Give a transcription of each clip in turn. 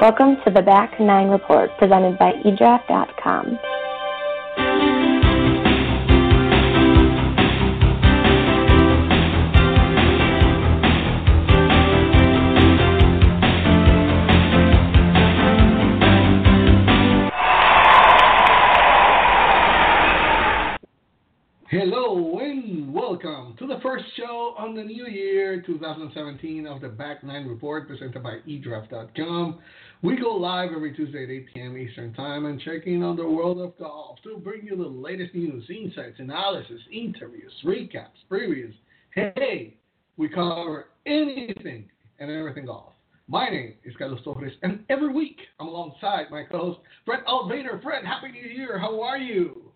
Welcome to the Back Nine Report presented by eDraft.com. 2017 of the Back Nine Report presented by eDraft.com. We go live every Tuesday at 8 p.m. Eastern Time and check in on the world of golf to bring you the latest news, insights, analysis, interviews, recaps, previews. Hey, we cover anything and everything golf. My name is Carlos Torres, and every week I'm alongside my co-host Fred Altvater. Fred, Happy New Year! How are you?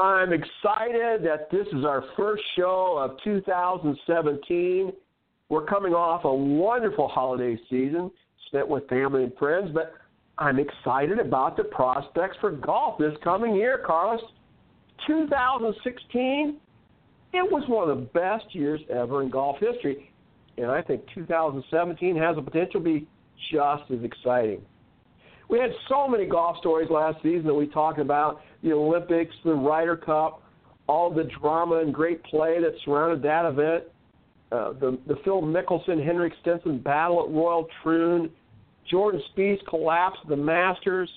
I'm excited that this is our first show of 2017. We're coming off a wonderful holiday season spent with family and friends, but I'm excited about the prospects for golf this coming year, Carlos. 2016, it was one of the best years ever in golf history, and I think 2017 has the potential to be just as exciting. We had so many golf stories last season that we talked about the Olympics, the Ryder Cup, all the drama and great play that surrounded that event. Uh, the the Phil Mickelson Henrik Stenson battle at Royal Troon, Jordan Spieth's collapse the Masters,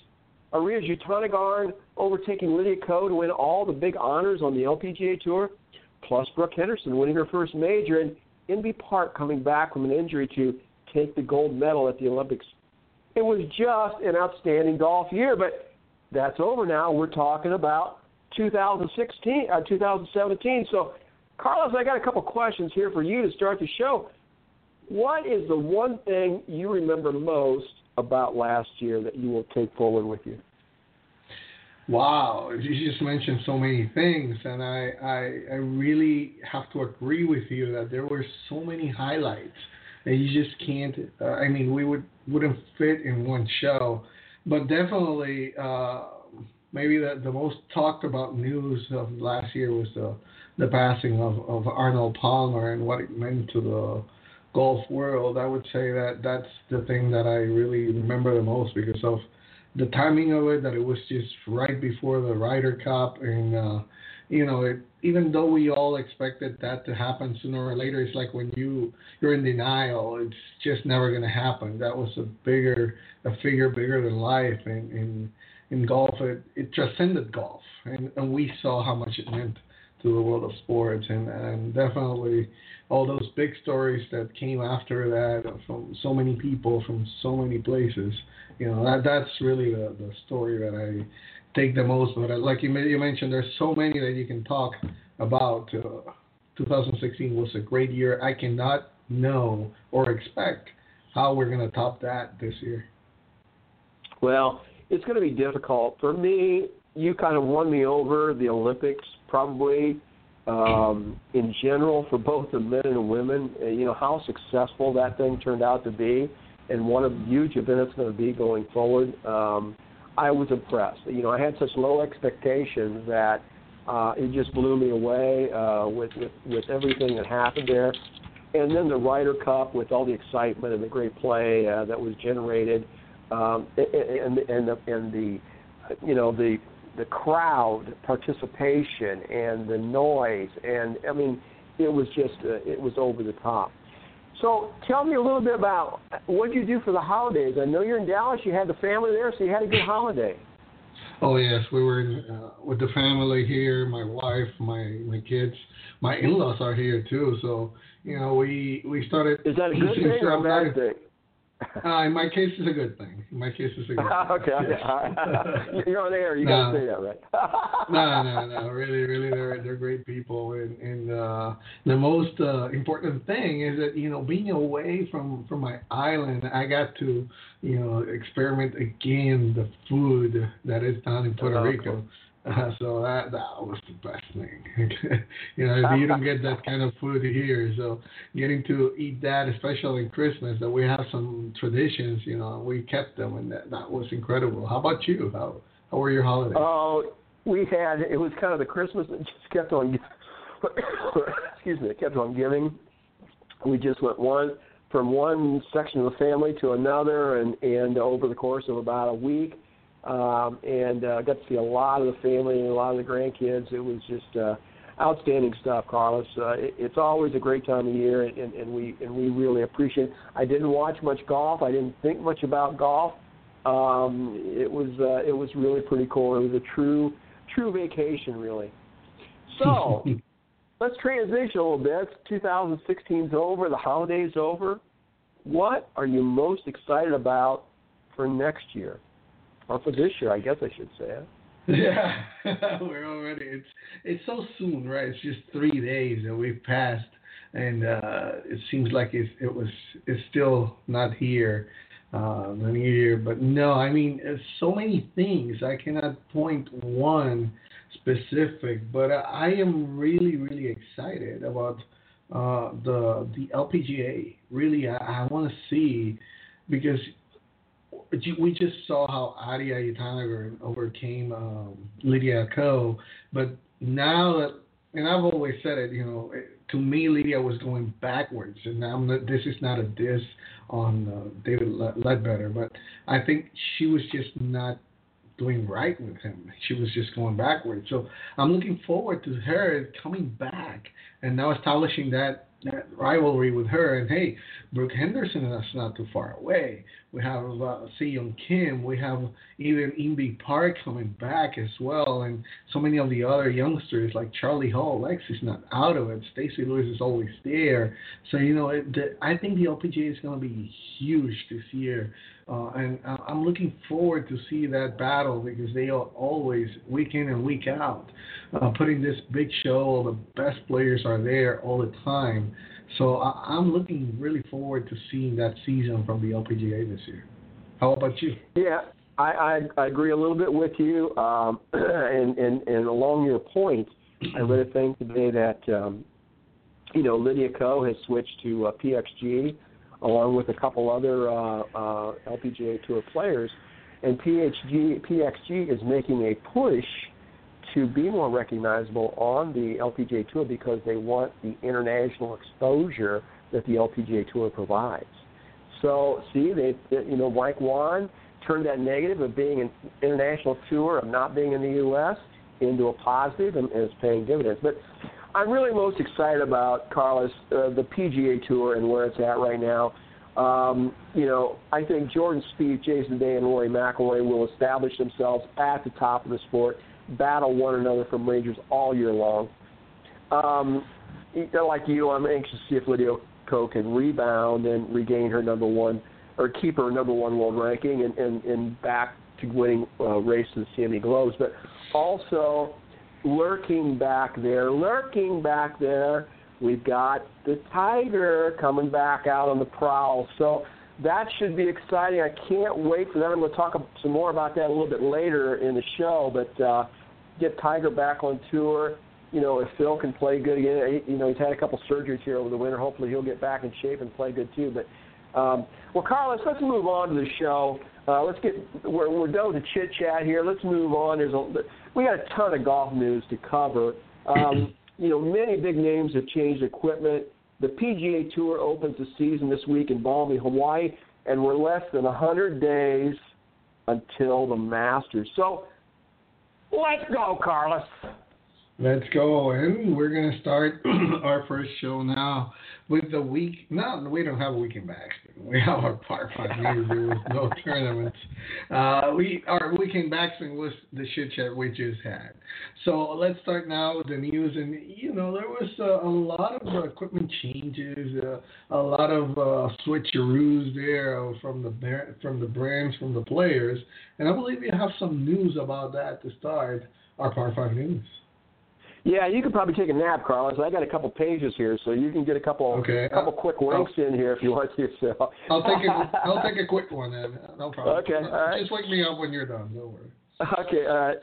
Ariya Jutanugarn overtaking Lydia Ko to win all the big honors on the LPGA Tour, plus Brooke Henderson winning her first major, and Inbee Park coming back from an injury to take the gold medal at the Olympics. It was just an outstanding golf year, but that's over now. We're talking about 2016, uh, 2017. So, Carlos, I got a couple questions here for you to start the show. What is the one thing you remember most about last year that you will take forward with you? Wow, you just mentioned so many things, and I, I, I really have to agree with you that there were so many highlights that you just can't. Uh, I mean, we would wouldn't fit in one show but definitely, uh, maybe the, the most talked about news of last year was the the passing of, of Arnold Palmer and what it meant to the golf world. I would say that that's the thing that I really remember the most because of the timing of it. That it was just right before the Ryder Cup, and uh, you know, it, even though we all expected that to happen sooner or later, it's like when you you're in denial, it's just never going to happen. That was a bigger a figure bigger than life in in, in golf. It, it transcended golf, and, and we saw how much it meant to the world of sports, and and definitely all those big stories that came after that from so many people from so many places. You know that that's really the the story that I take the most. But uh, like you you mentioned, there's so many that you can talk about. Uh, 2016 was a great year. I cannot know or expect how we're going to top that this year. Well, it's going to be difficult for me. You kind of won me over the Olympics, probably um, in general for both the men and the women. You know how successful that thing turned out to be, and what a huge event it's going to be going forward. Um, I was impressed. You know, I had such low expectations that uh, it just blew me away uh, with, with with everything that happened there. And then the Ryder Cup with all the excitement and the great play uh, that was generated um, and and the, and the you know the the crowd participation and the noise and I mean it was just uh, it was over the top. So tell me a little bit about what did you do for the holidays. I know you're in Dallas. You had the family there, so you had a good holiday. Oh yes, we were in, uh, with the family here. My wife, my my kids, my in-laws are here too. So you know we we started. Is that a good thing or a bad thing? Uh, in my case, it's a good thing. In my case, it's a good thing. okay, you're on air. You no, gotta say that, right? no, no, no. Really, really, they're they're great people, and and uh, the most uh, important thing is that you know being away from from my island, I got to you know experiment again the food that is down in Puerto oh, Rico. Cool. Uh, so that that was the best thing. you know, you don't get that kind of food here, so getting to eat that, especially in Christmas, that we have some traditions. You know, we kept them, and that that was incredible. How about you? How how were your holidays? Oh, we had it was kind of the Christmas that just kept on. excuse me, it kept on giving. We just went one from one section of the family to another, and and over the course of about a week, um, and uh, got to see a lot of the family and a lot of the grandkids. It was just uh, outstanding stuff, Carlos. Uh, it, it's always a great time of year, and, and we and we really appreciate. It. I didn't watch much golf. I didn't think much about golf. Um, it was uh, it was really pretty cool. It was a true true vacation, really. So let's transition a little bit. 2016's over. The holiday's over. What are you most excited about for next year? Or for this year, I guess I should say. Yeah, we're already. It's it's so soon, right? It's just three days that we've passed, and uh, it seems like it it was it's still not here, uh, the new year. But no, I mean, so many things. I cannot point one specific, but I am really really excited about uh, the the LPGA. Really, I, I want to see because we just saw how Ariya Jutanugarn overcame um, Lydia Ko, but now that and I've always said it, you know, to me Lydia was going backwards, and I'm not, this is not a diss on uh, David Leadbetter, but I think she was just not doing right with him. She was just going backwards. So I'm looking forward to her coming back and now establishing that that rivalry with her. And hey, Brooke Henderson is not too far away. We have uh, Young Kim. We have even Inbee Park coming back as well, and so many of the other youngsters like Charley Hull. Lex is not out of it. Stacy Lewis is always there. So you know, it, the, I think the LPGA is going to be huge this year. Uh, and uh, I'm looking forward to see that battle because they are always week in and week out uh, putting this big show. All the best players are there all the time. So I, am looking really forward to seeing that season from the LPGA this year. How about you? Yeah, I, I, I agree a little bit with you. Um, and, and, and along your point, I read a thing today that, um, you know, Lydia Ko has switched to uh, PXG along with a couple other uh, uh, LPGA Tour players. And PHG, PXG is making a push to be more recognizable on the LPGA Tour because they want the international exposure that the LPGA Tour provides. So, see, they, you know, Mike Whan turned that negative of being an international tour, of not being in the U.S., into a positive, and, is paying dividends. But I'm really most excited about Carlos, uh, the PGA Tour, and where it's at right now. Um, you know, I think Jordan Spieth, Jason Day, and Rory McIlroy will establish themselves at the top of the sport battle one another for majors all year long. Um, like you, I'm anxious to see if Lydia Ko can rebound and regain her number one or keep her number one world ranking and, and, and back to winning uh, race to the CME Globes. But also lurking back there, lurking back there, we've got the Tiger coming back out on the prowl. So that should be exciting. I can't wait for that. I'm going to talk some more about that a little bit later in the show. But uh, get Tiger back on tour. You know, if Phil can play good again, you know, he's had a couple surgeries here over the winter. Hopefully, he'll get back in shape and play good too. But um, well, Carlos, let's move on to the show. Uh, let's get we're, we're done with the chit chat here. Let's move on. There's a we got a ton of golf news to cover. Um, you know, many big names have changed equipment. The PGA Tour opens the season this week in balmy Hawaii, and we're less than 100 days until the Masters. So Let's go, Carlos. Let's go, and we're gonna start our first show now with the week. No, we don't have a weekend backspin. We have our par five news. There was no tournaments. Uh, we our weekend backspin was the shit chat we just had. So let's start now with the news. And you know there was uh, a lot of uh, equipment changes, uh, a lot of uh, switcheroos there from the from the brands, from the players, and I believe we have some news about that to start our par five news. Yeah, you could probably take a nap, Carlos. I got a couple pages here, so you can get a couple okay. a couple quick links in here if you want to. So I'll take a I'll take a quick one then. No problem. Okay, all right. Just wake me up when you're done. Don't worry. Okay, all right.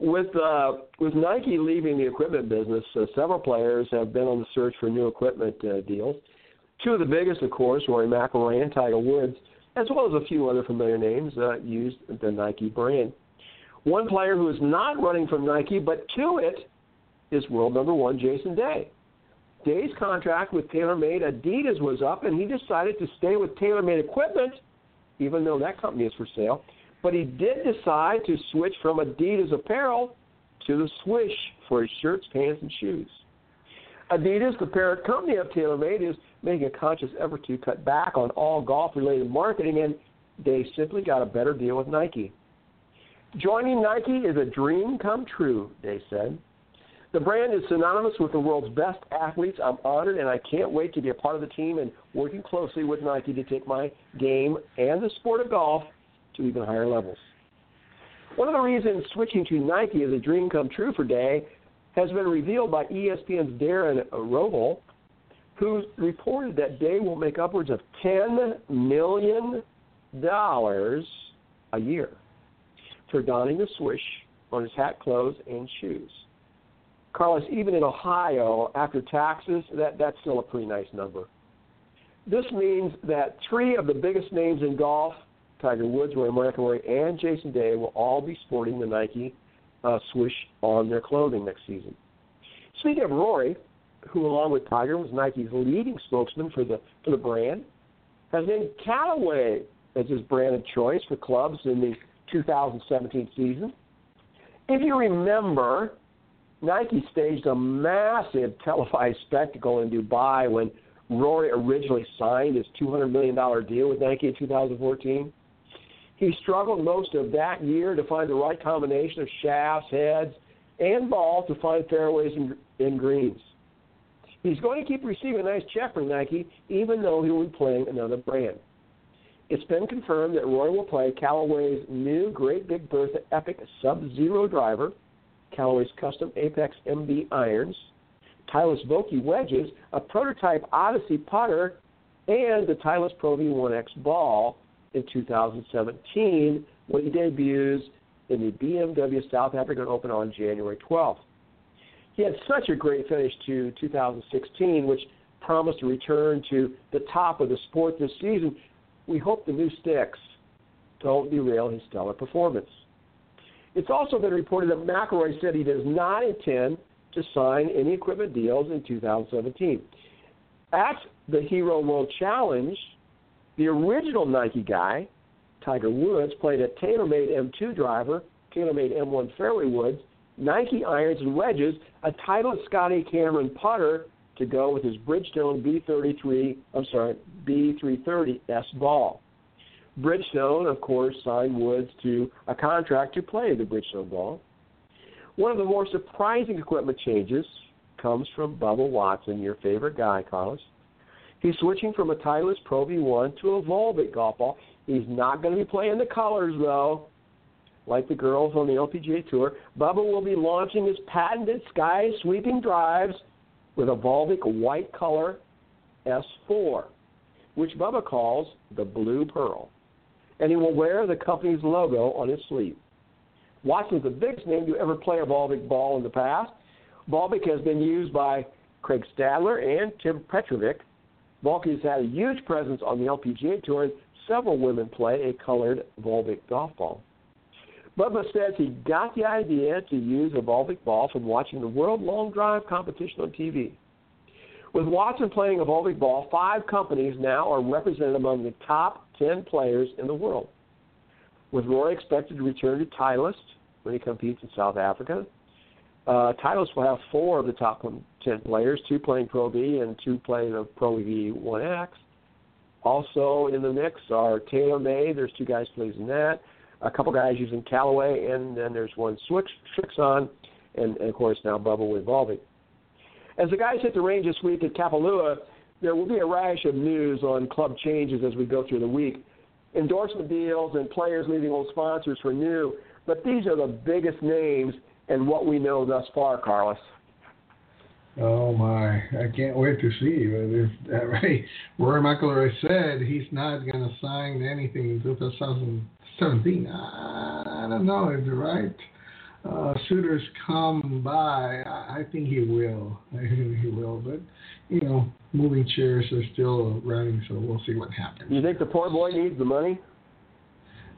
With uh, with Nike leaving the equipment business, uh, several players have been on the search for new equipment uh, deals. Two of the biggest, of course, Rory McIlroy and Tiger Woods, as well as a few other familiar names, uh, used the Nike brand. One player who is not running from Nike, but to it is world number one Jason Day. Day's contract with TaylorMade Adidas was up, and he decided to stay with TaylorMade equipment, even though that company is for sale. But he did decide to switch from Adidas apparel to the Swish for his shirts, pants, and shoes. Adidas, the parent company of TaylorMade, is making a conscious effort to cut back on all golf related marketing, and they simply got a better deal with Nike. Joining Nike is a dream come true, they said. The brand is synonymous with the world's best athletes. I'm honored and I can't wait to be a part of the team and working closely with Nike to take my game and the sport of golf to even higher levels. One of the reasons switching to Nike is a dream come true for Day has been revealed by ESPN's Darren Rovell, who reported that Day will make upwards of $10 million a year for donning the swish on his hat, clothes, and shoes. Carlos, even in Ohio, after taxes, that, that's still a pretty nice number. This means that three of the biggest names in golf, Tiger Woods, Rory McIlroy, and Jason Day, will all be sporting the Nike uh, swish on their clothing next season. Speaking of Rory, who along with Tiger was Nike's leading spokesman for the for the brand, has named Callaway as his brand of choice for clubs in the 2017 season. If you remember, Nike staged a massive televised spectacle in Dubai when Rory originally signed his $200 million deal with Nike in 2014. He struggled most of that year to find the right combination of shafts, heads, and ball to find fairways and, and greens. He's going to keep receiving a nice check from Nike, even though he will be playing another brand. It's been confirmed that Roy will play Callaway's new Great Big Bertha Epic Sub Zero driver, Callaway's custom Apex MB irons, Titleist Vokey wedges, a prototype Odyssey putter, and the Titleist Pro V1X ball in 2017 when he debuts in the BMW South African Open on January 12th. He had such a great finish to 2016, which promised a return to the top of the sport this season. We hope the new sticks don't derail his stellar performance. It's also been reported that McIlroy said he does not intend to sign any equipment deals in 2017. At the Hero World Challenge, the original Nike guy, Tiger Woods, played a TaylorMade M2 driver, TaylorMade M1 fairway woods, Nike irons and wedges, a Titleist Scotty Cameron putter to go with his Bridgestone B33, I'm sorry, B330S ball. Bridgestone, of course, signed Woods to a contract to play the Bridgestone ball. One of the more surprising equipment changes comes from Bubba Watson, your favorite guy, Carlos. He's switching from a Titleist Pro V1 to a Volvic golf ball. He's not going to be playing the colors, though, like the girls on the LPGA Tour. Bubba will be launching his patented sky sweeping drives with a Volvic white color S4, which Bubba calls the Blue Pearl. And he will wear the company's logo on his sleeve. Watson's the biggest name to ever play a Volvic ball in the past. Volvic has been used by Craig Stadler and Tim Petrovic Volvic has had a huge presence on the LPGA Tour, and several women play a colored Volvic golf ball. Bubba says he got the idea to use a Volvic ball from watching the World Long Drive competition on TV. With Watson playing a Volvic ball, five companies now are represented among the top 10 players in the world. With Roy expected to return to Titleist when he competes in South Africa, uh, Titleist will have four of the top 10 players, two playing Pro V and two playing the Pro V1X. Also in the mix are TaylorMade. There's two guys playing that. A couple guys using Callaway, and then there's one Swix, Srixon, and, and of course now Bubba with Volvic. As the guys hit the range this week at Kapalua, there will be a rash of news on club changes as we go through the week. Endorsement deals and players leaving old sponsors for new, but these are the biggest names and what we know thus far, Carlos. Oh my! I can't wait to see. Right, Rory McIlroy said he's not going to sign anything until 2017. I don't know if the right uh, suitors come by. I, I think he will. I think he will. But you know, moving chairs are still running, so we'll see what happens. You think the poor boy needs the money?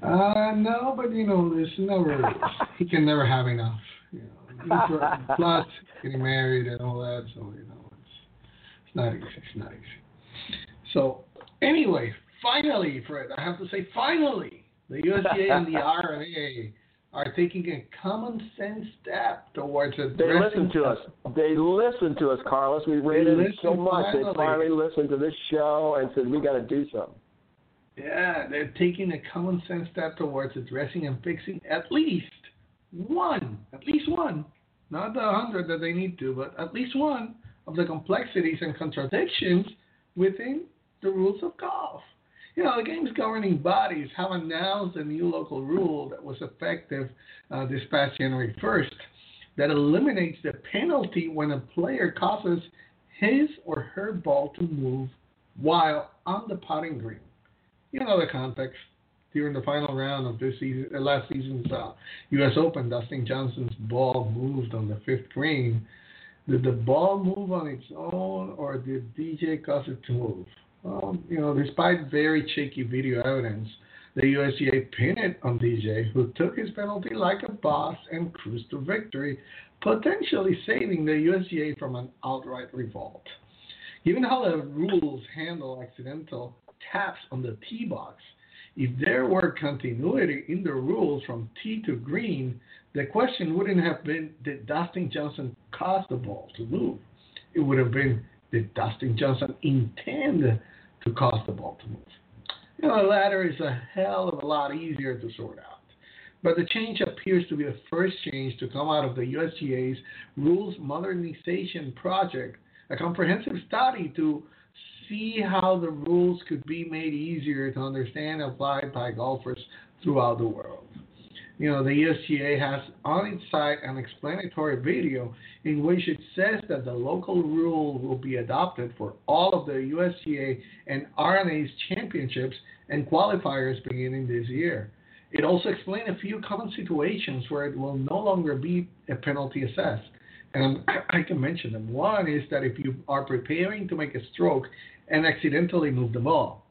Uh, no, but you know, there's never. he can never have enough. You know, plus getting married and all that. So you know, it's It's not easy. It's not easy. So anyway, finally, Fred, I have to say finally, the USGA and the R&A are taking a common sense step towards addressing. They listen to us. They listen to us, Carlos. We rated it so much. Finally. They finally listened to this show and said we got to do something. Yeah, they're taking a common sense step towards addressing and fixing at least one, at least one, not the hundred that they need to, but at least one of the complexities and contradictions within the rules of golf. You know, the game's governing bodies have announced a new local rule that was effective uh, this past January 1st that eliminates the penalty when a player causes his or her ball to move while on the putting green. You know the context. During the final round of this season, uh, last season's uh, U.S. Open, Dustin Johnson's ball moved on the fifth green. Did the ball move on its own, or did DJ cause it to move? Um, you know, despite very shaky video evidence, the USGA pinned it on DJ, who took his penalty like a boss and cruised to victory, potentially saving the USGA from an outright revolt. Given how the rules handle accidental taps on the tee box, if there were continuity in the rules from tee to green, the question wouldn't have been did Dustin Johnson cause the ball to move? It would have been did Dustin Johnson intend to cause the move? You know, the latter is a hell of a lot easier to sort out. But the change appears to be the first change to come out of the USGA's Rules Modernization Project, a comprehensive study to see how the rules could be made easier to understand and applied by golfers throughout the world. You know, the USGA has on its site an explanatory video in which it says that the local rule will be adopted for all of the USGA and R&A's championships and qualifiers beginning this year. It also explains a few common situations where it will no longer be a penalty assessed. And I can mention them. One is that if you are preparing to make a stroke and accidentally move the ball,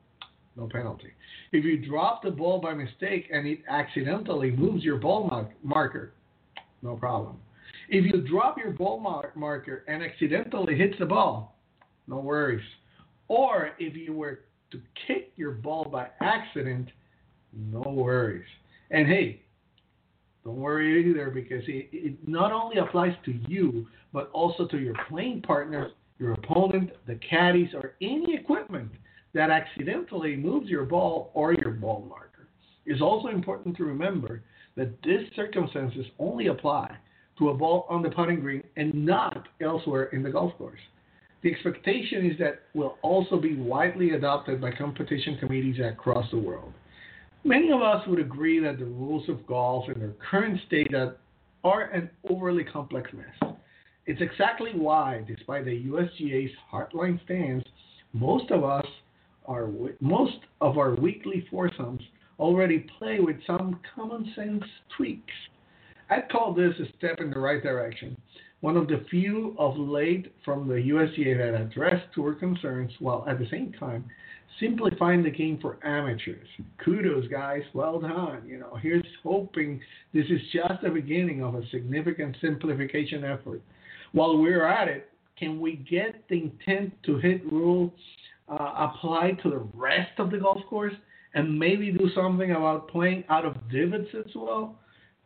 no penalty. If you drop the ball by mistake and it accidentally moves your ball mark- marker, no problem. If you drop your ball mar- marker and accidentally hits the ball, no worries. Or if you were to kick your ball by accident, no worries. And hey, don't worry either because it, it not only applies to you, but also to your playing partner, your opponent, the caddies, or any equipment that accidentally moves your ball or your ball marker. It's also important to remember that these circumstances only apply to a ball on the putting green and not elsewhere in the golf course. The expectation is that will also be widely adopted by competition committees across the world. Many of us would agree that the rules of golf in their current state are an overly complex mess. It's exactly why, despite the USGA's hardline stance, most of us are most of our weekly foursomes already play with some common sense tweaks. I'd call this a step in the right direction, one of the few of late from the USGA that addressed tour concerns while at the same time simplifying the game for amateurs. Kudos, guys. Well done. You know, here's hoping this is just the beginning of a significant simplification effort. While we're at it, can we get the intent to hit rule uh, applied to the rest of the golf course and maybe do something about playing out of divots as well?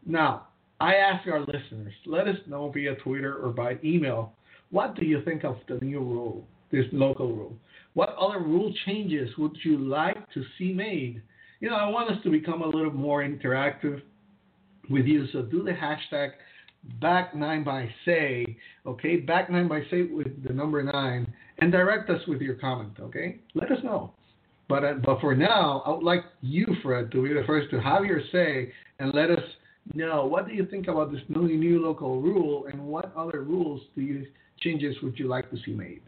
Now, I ask our listeners, let us know via Twitter or by email, what do you think of the new rule, this local rule? What other rule changes would you like to see made? You know, I want us to become a little more interactive with you, so do the hashtag back nine by say, okay, back nine by say with the number nine, and direct us with your comment, okay? Let us know. But uh, but for now, I would like you, Fred, to be the first to have your say and let us know what do you think about this new new local rule and what other rules do you changes would you like to see made?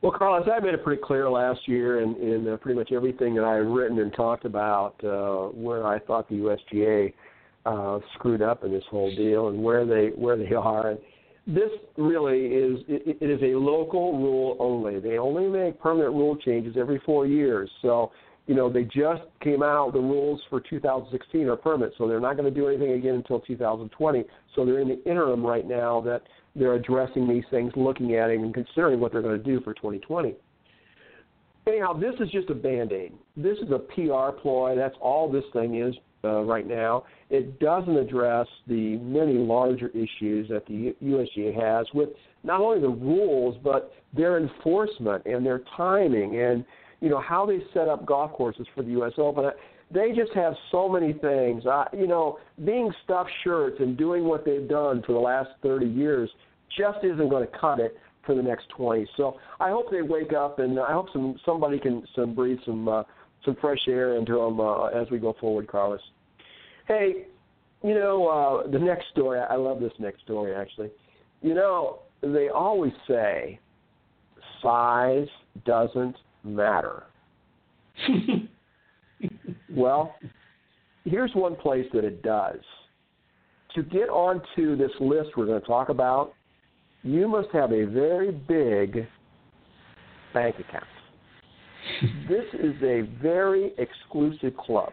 Well, Carlos, I made it pretty clear last year in, in uh, pretty much everything that I've written and talked about uh, where I thought the USGA uh, screwed up in this whole deal and where they where they are. And this really is it, it is a local rule only. They only make permanent rule changes every four years. So you know, they just came out. The rules for 2016 are permanent, so they're not going to do anything again until 2020. So they're in the interim right now that they're addressing these things, looking at it, and considering what they're going to do for 2020. Anyhow, this is just a band aid. This is a PR ploy. That's all this thing is uh, right now. It doesn't address the many larger issues that the USGA has with not only the rules but their enforcement and their timing and you know how they set up golf courses for the U.S. Open. They just have so many things. Uh, you know, being stuffed shirts and doing what they've done for the last 30 years just isn't going to cut it for the next 20. So I hope they wake up, and I hope some somebody can some breathe some uh, some fresh air into them uh, as we go forward, Carlos. Hey, you know uh, the next story. I love this next story actually. You know they always say size doesn't matter. well, here's one place that it does. To get onto this list we're going to talk about, you must have a very big bank account. this is a very exclusive club.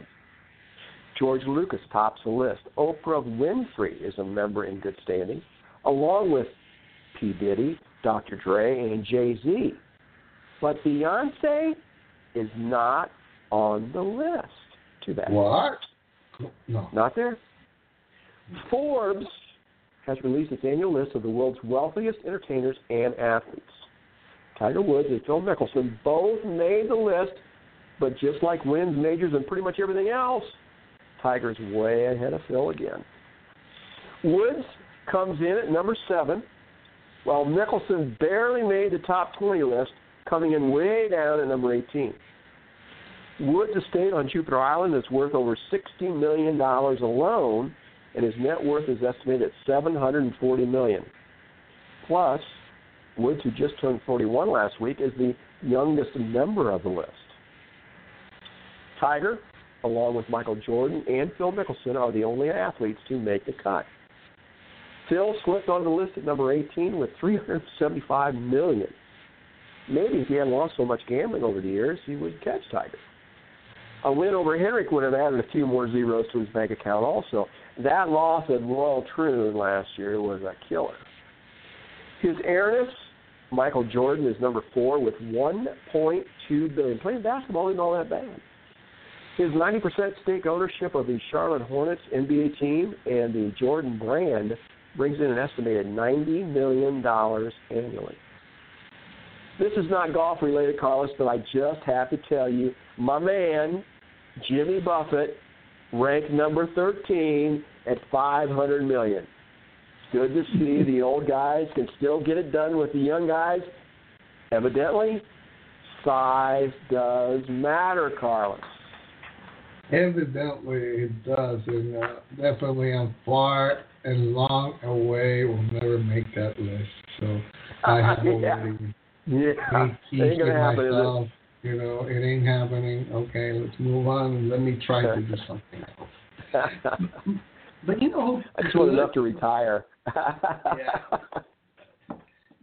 George Lucas tops the list. Oprah Winfrey is a member in good standing, along with P. Diddy, Dr. Dre, and Jay Z. But Beyonce is not on the list. Too bad. What? No. Not there. Forbes has released its annual list of the world's wealthiest entertainers and athletes. Tiger Woods and Phil Mickelson both made the list, but just like wins, majors, and pretty much everything else, Tiger's way ahead of Phil again. Woods comes in at number seven, while Mickelson barely made the top 20 list, coming in way down at number 18. Woods' estate on Jupiter Island is worth over $60 million alone, and his net worth is estimated at 740 million. Plus, Woods, who just turned 41 last week, is the youngest member of the list. Tiger, along with Michael Jordan and Phil Mickelson, are the only athletes to make the cut. Phil slipped on the list at number 18 with 375 million. Maybe if he hadn't lost so much gambling over the years, he would catch Tiger. A win over Henrik would have added a few more zeros to his bank account also. That loss at Royal Troon last year was a killer. His airness, Michael Jordan is number four with 1.2 billion. Playing basketball isn't all that bad. His 90% stake ownership of the Charlotte Hornets NBA team and the Jordan brand brings in an estimated $90 million annually. This is not golf related, Carlos, but I just have to tell you, my man, Jimmy Buffett, ranked number 13 at 500 million. Good to see the old guys can still get it done with the young guys. Evidently, size does matter, Carlos. Evidently, it does, and uh, definitely I'm far and long away will never make that list. So I have already yeah. made Ain't gonna happen, is myself. You know, it ain't happening. Okay, let's move on and let me try to do something else. But you know, I just want enough to retire. Yeah.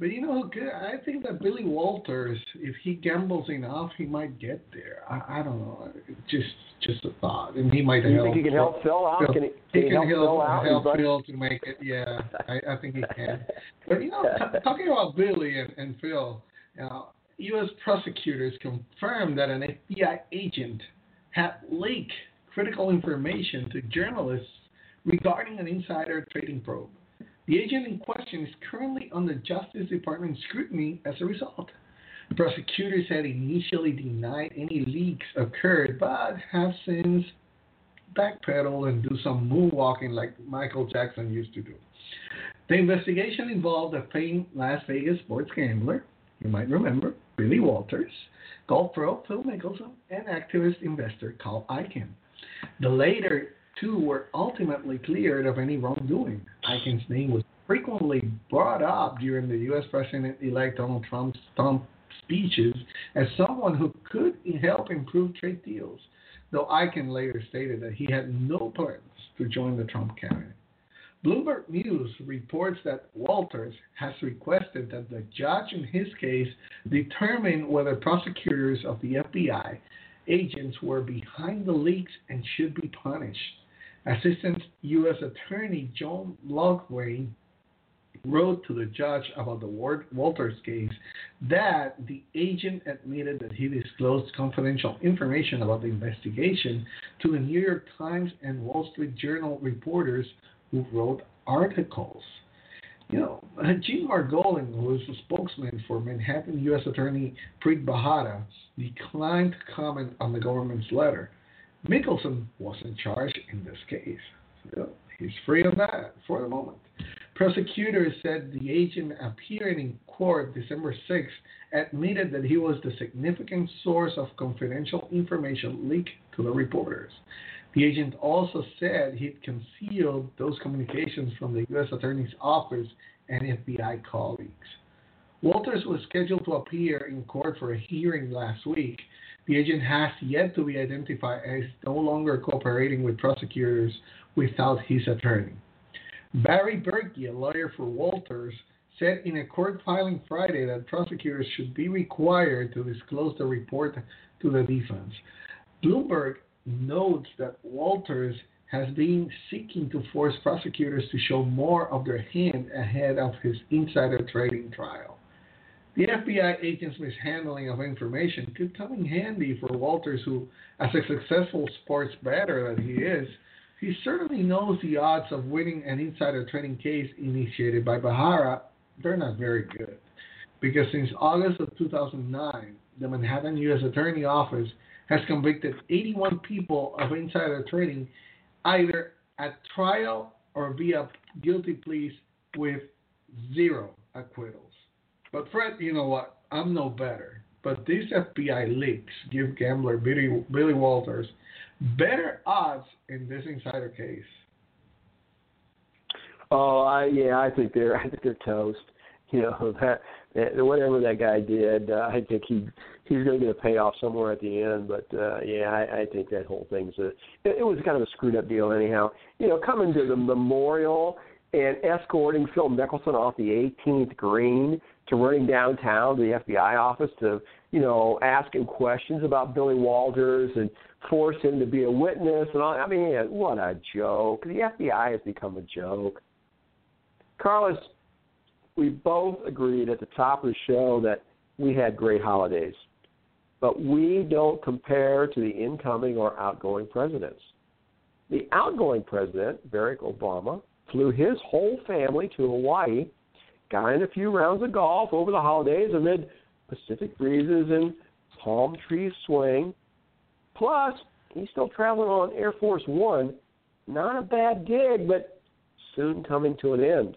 But you know, I think that Billy Walters, if he gambles enough, he might get there. I, I don't know. Just just a thought, and he might you help. think he can help Phil out? Phil- Can he, can he can help, Phil out? help Phil to make it. Yeah, I, I think he can. But you know, t- talking about Billy and, and Phil, uh, U.S. prosecutors confirmed that an FBI agent had leaked critical information to journalists regarding an insider trading probe. The agent in question is currently under Justice Department scrutiny as a result. Prosecutors had initially denied any leaks occurred, but have since backpedal and do some moonwalking like Michael Jackson used to do. The investigation involved a famed Las Vegas sports gambler, you might remember, Billy Walters, golf pro Phil Mickelson, and activist investor Carl Icahn. The later two were ultimately cleared of any wrongdoing. Icahn's name was frequently brought up during the U.S. President-elect Donald Trump's Trump speeches as someone who could help improve trade deals though Icahn later stated that he had no plans to join the Trump cabinet. Bloomberg News reports that Walters has requested that the judge in his case determine whether prosecutors of the FBI agents were behind the leaks and should be punished. Assistant U.S. Attorney Joan Loughnane wrote to the judge about the Walters case that the agent admitted that he disclosed confidential information about the investigation to the New York Times and Wall Street Journal reporters who wrote articles. You know, Jean Margolin, who is a spokesman for Manhattan U.S. Attorney Preet Bharara, declined to comment on the government's letter. Mickelson was in charge in this case. So he's free on that for the moment. Prosecutors said the agent appearing in court December 6 admitted that he was the significant source of confidential information leaked to the reporters. The agent also said he'd concealed those communications from the U.S. Attorney's Office and FBI colleagues. Walters was scheduled to appear in court for a hearing last week. The agent has yet to be identified as no longer cooperating with prosecutors without his attorney. Barry Berke, a lawyer for Walters, said in a court filing Friday that prosecutors should be required to disclose the report to the defense. Bloomberg notes that Walters has been seeking to force prosecutors to show more of their hand ahead of his insider trading trial. The FBI agent's mishandling of information could come in handy for Walters, who, as a successful sports bettor that he is, he certainly knows the odds of winning an insider trading case initiated by Bharara. They're not very good. Because since August of 2009, the Manhattan U.S. Attorney Office has convicted 81 people of insider trading either at trial or via guilty pleas with zero acquittals. But Fred, you know what? I'm no better. But these FBI leaks give gambler Billy, Billy Walters better odds in this insider case. Oh, I yeah, I think they're I think they're toast. You know that, that whatever that guy did, uh, I think he he's going to get a payoff somewhere at the end. But uh, yeah, I, I think that whole thing's a it, it was kind of a screwed up deal anyhow. You know, coming to the memorial and escorting Phil Mickelson off the 18th green to running downtown to the FBI office to you know ask him questions about Billy Walters and force him to be a witness and all. I mean, what a joke! The FBI has become a joke. Carlos, we both agreed at the top of the show that we had great holidays, but we don't compare to the incoming or outgoing presidents. The outgoing president, Barack Obama, flew his whole family to Hawaii, got in a few rounds of golf over the holidays amid Pacific breezes and palm trees swaying. Plus, he's still traveling on Air Force One. Not a bad gig, but soon coming to an end.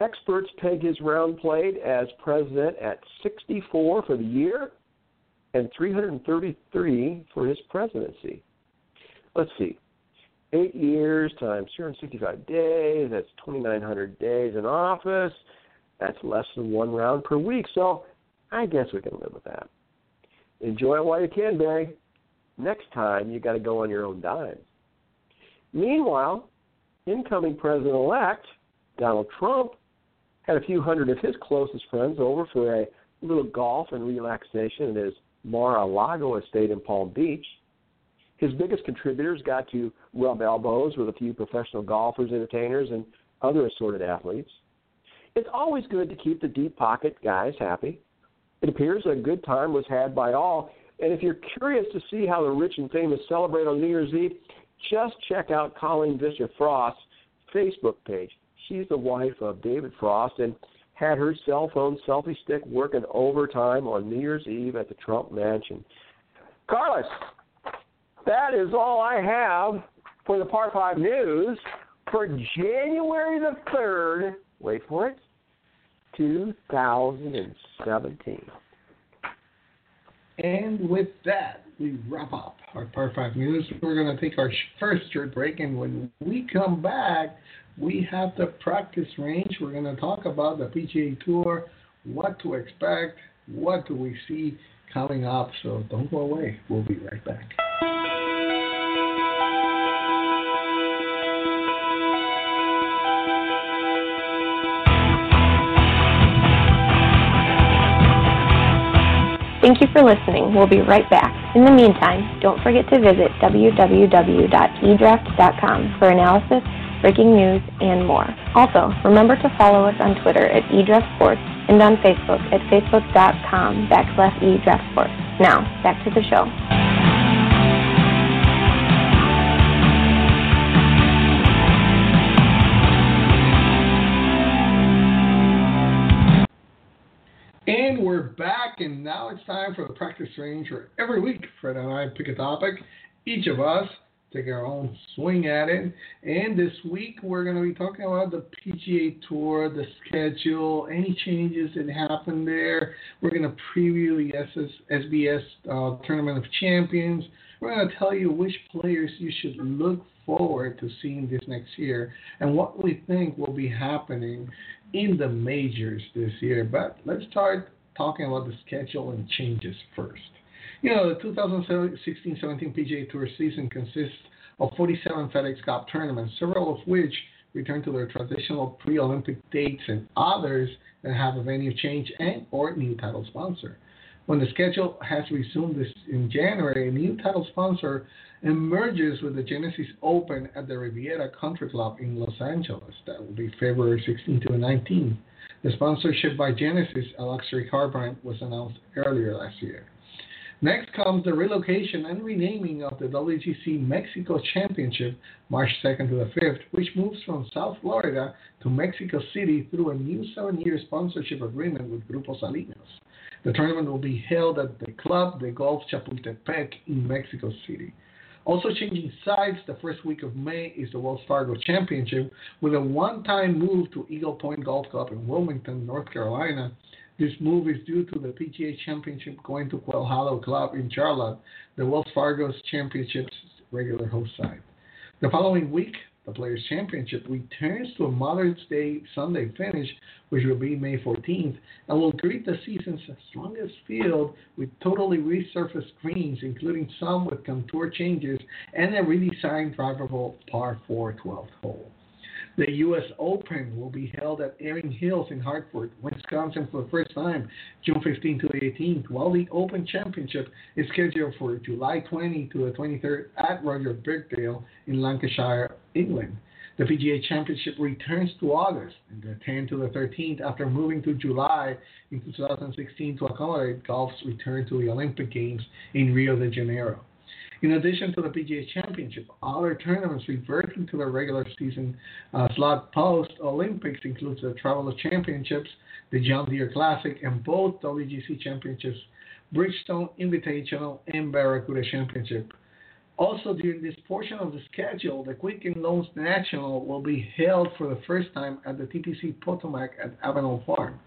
Experts peg his round played as president at 64 for the year and 333 for his presidency. Let's see. Eight years times 365 days, that's 2,900 days in office. That's less than one round per week, so I guess we can live with that. Enjoy it while you can, Barry. Next time, you got to go on your own dime. Meanwhile, incoming president elect Donald Trump had a few hundred of his closest friends over for a little golf and relaxation at his Mar a Lago estate in Palm Beach. His biggest contributors got to rub elbows with a few professional golfers, entertainers, and other assorted athletes. It's always good to keep the deep pocket guys happy. It appears a good time was had by all, and if you're curious to see how the rich and famous celebrate on New Year's Eve, just check out Colleen Vischer Frost's Facebook page. She's the wife of David Frost and had her cell phone selfie stick working overtime on New Year's Eve at the Trump Mansion. Carlos, that is all I have for the Par 5 news for January the 3rd. Wait for it. 2017. And with that, we wrap up our Par 5 News. We're going to take our first short break, and when we come back, we have the practice range. We're going to talk about the PGA Tour, what to expect, what do we see coming up. So don't go away. We'll be right back. Thank you for listening. We'll be right back. In the meantime, don't forget to visit www.edraft.com for analysis, breaking news, and more. Also, remember to follow us on Twitter at eDraftSports and on Facebook at facebook.com backslash eDraftSports. Now, back to the show. And we're back, and now it's time for the practice range where every week Fred and I pick a topic, each of us take our own swing at it. And this week we're going to be talking about the PGA Tour, the schedule, any changes that happened there. We're going to preview the SS, SBS uh, Tournament of Champions. We're going to tell you which players you should look forward to seeing this next year and what we think will be happening in the majors this year. But let's start talking about the schedule and changes first. You know, the 2016-17 PGA Tour season consists of 47 FedEx Cup tournaments, several of which return to their traditional pre-Olympic dates and others that have a venue change and or new title sponsor. When the schedule has resumed this in January, a new title sponsor emerges with the Genesis Open at the Riviera Country Club in Los Angeles. That will be February 16 to 19. The sponsorship by Genesis, a luxury car brand, was announced earlier last year. Next comes the relocation and renaming of the WGC Mexico Championship March 2nd to the 5th, which moves from South Florida to Mexico City through a new seven year sponsorship agreement with Grupo Salinas. The tournament will be held at the Club de Golf Chapultepec in Mexico City. Also changing sides the first week of May is the Wells Fargo Championship with a one time move to Eagle Point Golf Club in Wilmington, North Carolina this move is due to the PGA Championship going to Quail Hollow Club in Charlotte, the Wells Fargo's championship's regular host site. The following week, the Players' Championship returns to a Mother's Day Sunday finish, which will be May 14th, and will greet the season's strongest field with totally resurfaced greens, including some with contour changes and a redesigned drivable par 4 12th hole. The U.S. Open will be held at Erin Hills in Hartford, Wisconsin for the first time, June 15 to the 18th, while the Open Championship is scheduled for July 20 to the 23rd at Royal Birkdale in Lancashire, England. The PGA Championship returns to August, and the 10 to the 13th, after moving to July in 2016 to accommodate golf's return to the Olympic Games in Rio de Janeiro. In addition to the PGA Championship, other tournaments reverting to their regular season uh, slot post Olympics includes the Travelers Championships, the John Deere Classic, and both WGC Championships, Bridgestone Invitational, and Barracuda Championship. Also, during this portion of the schedule, the Quicken Loans National will be held for the first time at the TPC Potomac at Avenel Farm.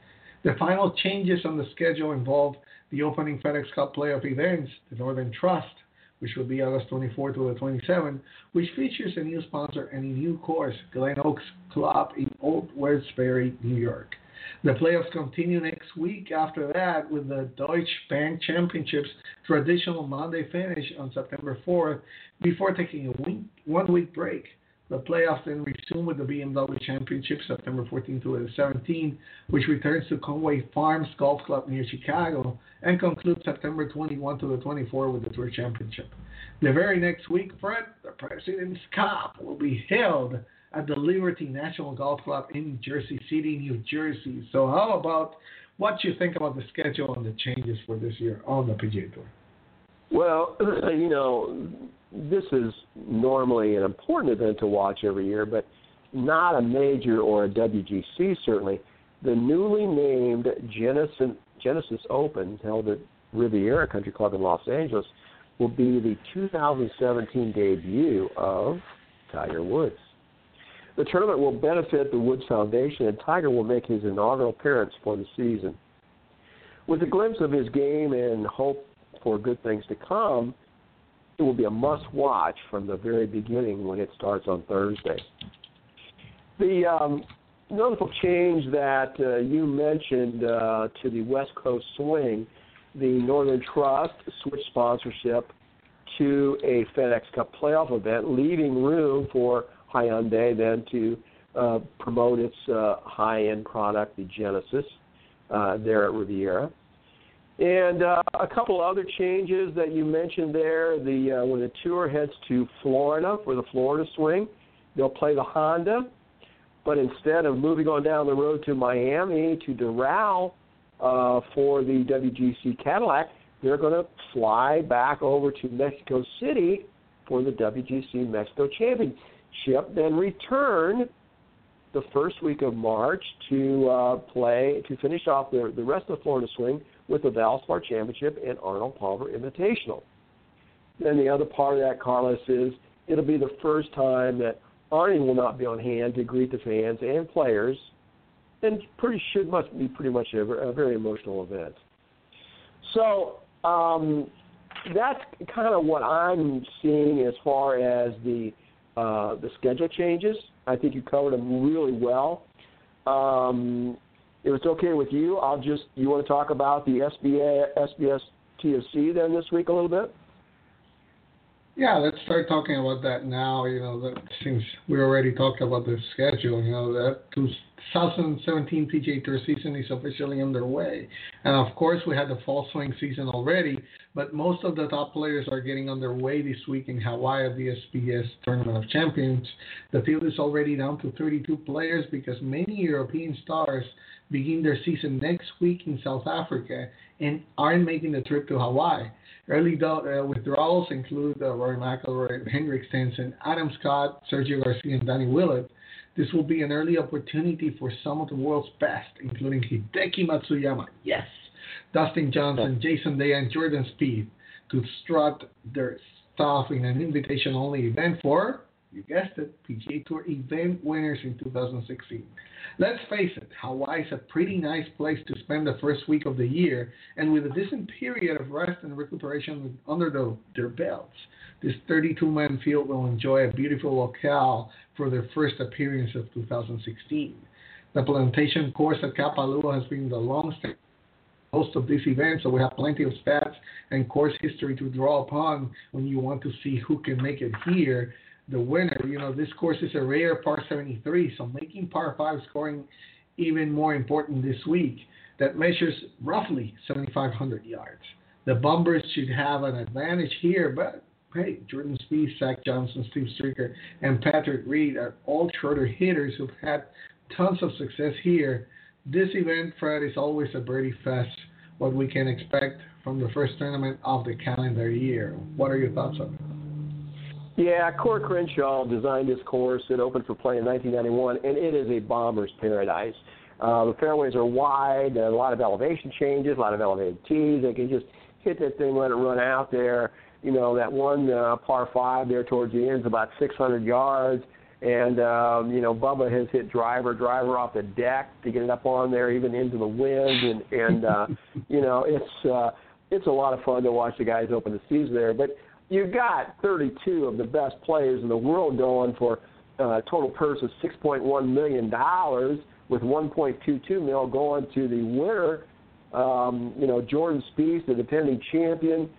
The final changes on the schedule involve the opening FedEx Cup playoff events, the Northern Trust, which will be August 24 to the 27th, which features a new sponsor and a new course, Glen Oaks Club in Old Westbury, New York. The playoffs continue next week after that with the Deutsche Bank Championships traditional Monday finish on September 4th before taking a one week break. The playoffs then resume with the BMW Championship September 14 to the 17, which returns to Conway Farms Golf Club near Chicago and concludes September 21 to the 24 with the Tour Championship. The very next week, Fred, the President's Cup will be held at the Liberty National Golf Club in Jersey City, New Jersey. So, how about what you think about the schedule and the changes for this year on the PGA Tour? Well, you know, this is normally an important event to watch every year, but not a major or a WGC certainly. The newly named Genesis, Genesis Open, held at Riviera Country Club in Los Angeles, will be the 2017 debut of Tiger Woods. The tournament will benefit the Woods Foundation, and Tiger will make his inaugural appearance for the season. With a glimpse of his game and hope for good things to come, it will be a must watch from the very beginning when it starts on Thursday. The um, notable change that uh, you mentioned uh, to the West Coast swing, the Northern Trust switched sponsorship to a FedEx Cup playoff event, leaving room for Hyundai then to uh, promote its uh, high-end product, the Genesis, uh, there at Riviera. And uh, a couple other changes that you mentioned there. The uh, when the tour heads to Florida for the Florida Swing, they'll play the Honda, but instead of moving on down the road to Miami to Doral uh, for the WGC Cadillac, they're going to fly back over to Mexico City for the WGC Mexico Championship, then return the first week of March to uh, play to finish off the the rest of the Florida Swing with the Valspar Championship and Arnold Palmer Invitational. Then the other part of that, Carlos, is it'll be the first time that Arnie will not be on hand to greet the fans and players, and pretty should must be pretty much a, a very emotional event. So um, that's kind of what I'm seeing as far as the uh, the schedule changes. I think you covered them really well. Um, if it's okay with you, I'll just you want to talk about the SBA SBS TFC then this week a little bit. Yeah, let's start talking about that now. You know, that since we already talked about the schedule, you know, that 2017 PGA Tour season is officially underway. And of course, we had the fall swing season already, but most of the top players are getting underway this week in Hawaii at the SBS Tournament of Champions. The field is already down to 32 players because many European stars begin their season next week in South Africa and aren't making the trip to Hawaii. Early uh, withdrawals include uh, Rory McIlroy, Henrik Stenson, Adam Scott, Sergio Garcia, and Danny Willett. This will be an early opportunity for some of the world's best, including Hideki Matsuyama, yes, Dustin Johnson, Jason Day, and Jordan Spieth, to strut their stuff in an invitation-only event for you guessed it, PGA Tour event winners in 2016. Let's face it, Hawaii is a pretty nice place to spend the first week of the year, and with a decent period of rest and recuperation under the, their belts, this 32 man field will enjoy a beautiful locale for their first appearance of 2016. The plantation course at Kapalua has been the longest host of these events, so we have plenty of stats and course history to draw upon when you want to see who can make it here the winner. You know, this course is a rare par 73, so making par 5 scoring even more important this week. That measures roughly 7,500 yards. The Bombers should have an advantage here, but hey, Jordan Spieth, Zach Johnson, Steve Stricker, and Patrick Reed are all shorter hitters who've had tons of success here. This event, Fred, is always a birdie fest. What we can expect from the first tournament of the calendar year. What are your thoughts on it? Yeah, Coore Crenshaw designed this course. It opened for play in 1991, and it is a bomber's paradise. Uh, the fairways are wide, a lot of elevation changes, a lot of elevated tees. They can just hit that thing, let it run out there. You know, that one uh, par five there towards the end is about 600 yards. And, um, you know, Bubba has hit driver, driver off the deck to get it up on there, even into the wind. And, and uh, you know, it's, uh, it's a lot of fun to watch the guys open the tees there. But you got 32 of the best players in the world going for uh, total purse of 6.1 million dollars, with 1.22 mil going to the winner. Um, you know, Jordan Spieth, the defending champion.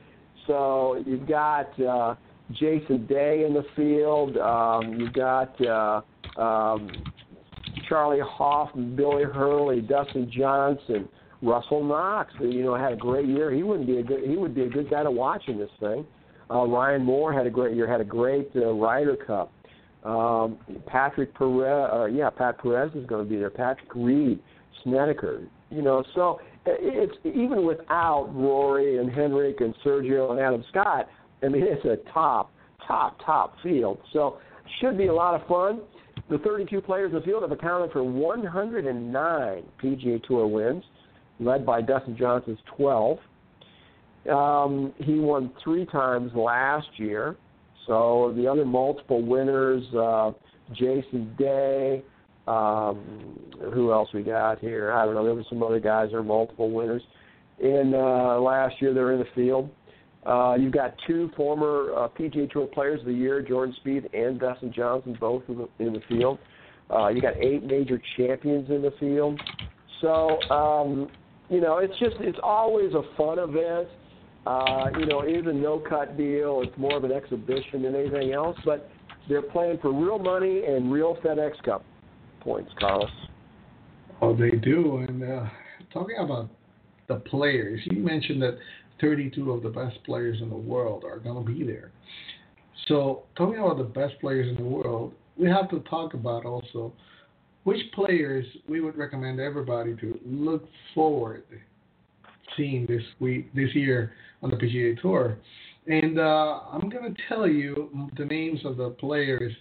So you've got uh, Jason Day in the field. Um, you've got uh, um, Charley Hoffman, Billy Hurley, Dustin Johnson, Russell Knox. You know, had a great year. He wouldn't be a good. He would be a good guy to watch in this thing. Uh, Ryan Moore had a great year, had a great uh, Ryder Cup. Um, Patrick Perez, uh, yeah, Pat Perez is going to be there. Patrick Reed, Snedeker, you know. So it's even without Rory and Henrik and Sergio and Adam Scott. I mean, it's a top, top, top field. So should be a lot of fun. The 32 players in the field have accounted for 109 PGA Tour wins, led by Dustin Johnson's 12. Um, he won three times last year. So the other multiple winners, uh, Jason Day, um, who else we got here? I don't know. There were some other guys that are multiple winners. In uh, last year, they're in the field. Uh, you've got two former uh, PGA Tour Players of the Year, Jordan Spieth and Dustin Johnson, both in the, in the field. Uh, you got eight major champions in the field. So, um, you know, it's just it's always a fun event. Uh, you know, it is a no cut deal. It's more of an exhibition than anything else, but they're playing for real money and real FedEx Cup points, Carlos. Oh, they do. And uh, talking about the players. You mentioned that 32 of the best players in the world are going to be there. So, talking about the best players in the world, we have to talk about also which players we would recommend everybody to look forward seeing this week, this year on the PGA Tour. And uh, I'm going to tell you the names of the players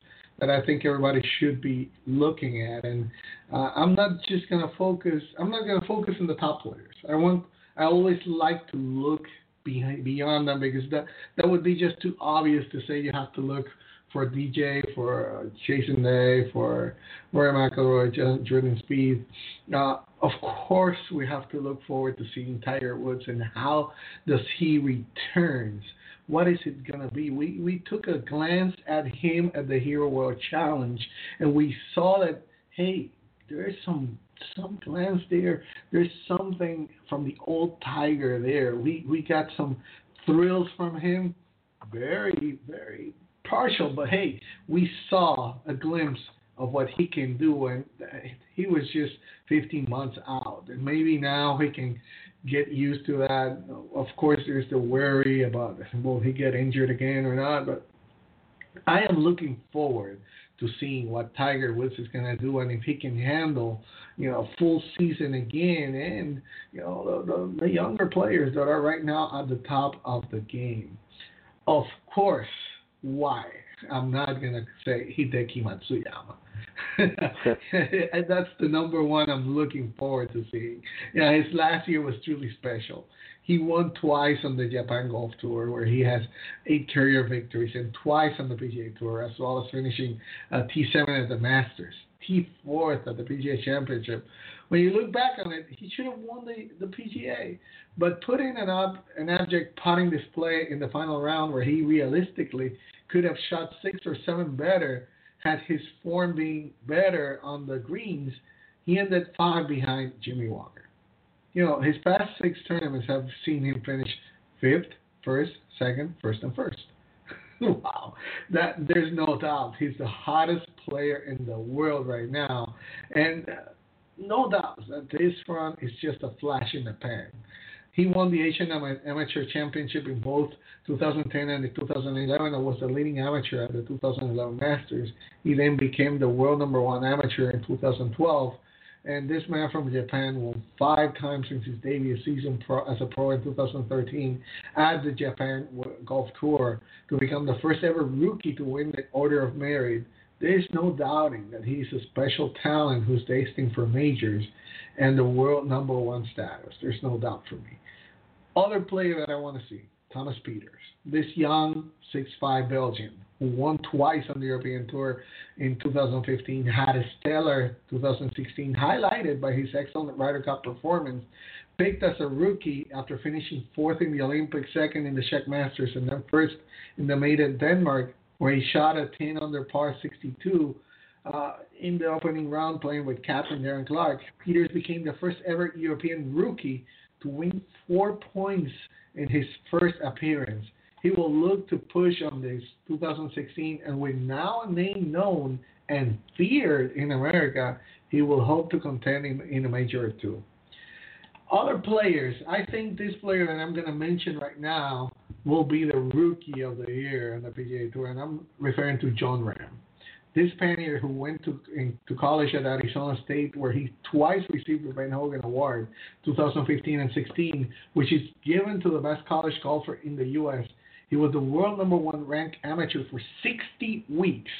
that I think everybody should be looking at. And uh, I'm not just to focus. I'm not to focus on the top players. I want. I always like to look behind beyond them because that that would be just too obvious to say you have to look for DJ, for uh, Jason Day, for Rory McIlroy, Jordan Spieth. Uh, of course, we have to look forward to seeing Tiger Woods and how does he returns. What is it gonna be? We we took a glance at him at the Hero World Challenge, and we saw that hey, there is some some glance there. There's something from the old Tiger there. We we got some thrills from him. Very very partial, but hey, we saw a glimpse of what he can do, and he was just 15 months out, and maybe now he can get used to that. Of course, there's the worry about will he get injured again or not, but I am looking forward to seeing what Tiger Woods is going to do and if he can handle, you know, a full season again and, you know, the, the, the younger players that are right now at the top of the game. Of course, why? I'm not going to say Hideki Matsuyama. and that's the number one I'm looking forward to seeing. Yeah, his last year was truly special. He won twice on the Japan Golf Tour, where he has eight career victories, and twice on the PGA Tour, as well as finishing uh, T7 at the Masters, T4th at the PGA Championship. When you look back on it, he should have won the, the PGA. But putting an, ob- an abject putting display in the final round, where he realistically could have shot six or seven better had his form being better on the greens, he ended five behind Jimmy Walker you know, his past six tournaments have seen him finish fifth, first, second, first, and first. wow, that there's no doubt he's the hottest player in the world right now, and uh, no doubt that this run is just a flash in the pan. He won the Asian Amateur Championship in both 2010 and 2011 and was the leading amateur at the 2011 Masters. He then became the world number one amateur in 2012 and this man from Japan won five times since his debut season pro, as a pro in 2013 at the Japan Golf Tour to become the first ever rookie to win the Order of Merit. There's no doubting that he's a special talent who's destined for majors and the world number one status. There's no doubt for me. Other player that I want to see, Thomas Pieters. This young 6'5 Belgian who won twice on the European Tour in 2015, had a stellar 2016, highlighted by his excellent Ryder Cup performance. Picked as a rookie after finishing fourth in the Olympic, second in the Czech Masters, and then first in the Made in Denmark, where he shot a 10 under par 62 uh, in the opening round playing with captain Darren Clarke. Pieters became the first ever European rookie to win four points in his first appearance. He will look to push on this 2016, and with now a name known and feared in America, he will hope to contend in, in a major or two. Other players, I think this player that I'm going to mention right now will be the rookie of the year on the PGA Tour, and I'm referring to Jon Rahm. This Spaniard who went to in, to college at Arizona State, where he twice received the Ben Hogan Award, 2015 and 16, which is given to the best college golfer in the U.S. He was the world number one ranked amateur for 60 weeks,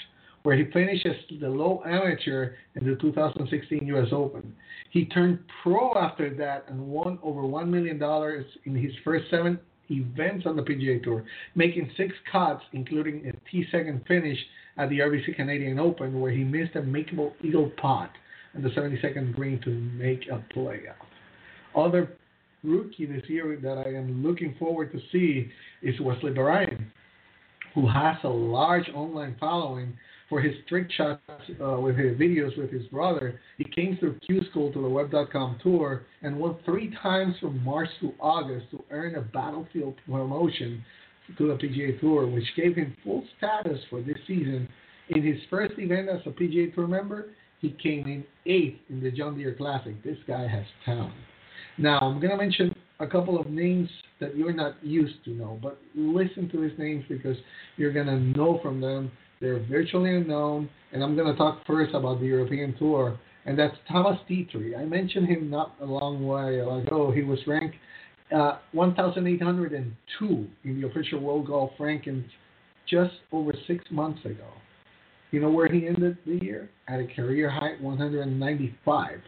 where he finished as the low amateur in the 2016 U.S. Open. He turned pro after that and won over $1 million in his first seven events on the PGA Tour, making six cuts, including a T-second finish at the RBC Canadian Open, where he missed a makeable eagle putt on the 72nd green to make a playoff. Other rookie this year that I am looking forward to see is Wesley Bryan, who has a large online following for his trick shots uh, with his videos with his brother. He came through Q School to the Web.com tour and won three times from March to August to earn a battlefield promotion to the PGA Tour, which gave him full status for this season. In his first event as a PGA Tour member, he came in eighth in the John Deere Classic. This guy has talent. Now, I'm going to mention a couple of names that you're not used to know, but listen to these names because you're going to know from them. They're virtually unknown, and I'm going to talk first about the European Tour, and that's Thomas Detry. I mentioned him not a long while ago. He was ranked uh, 1,802 in the official World Golf rankings just over six months ago. You know where he ended the year? At a career high 195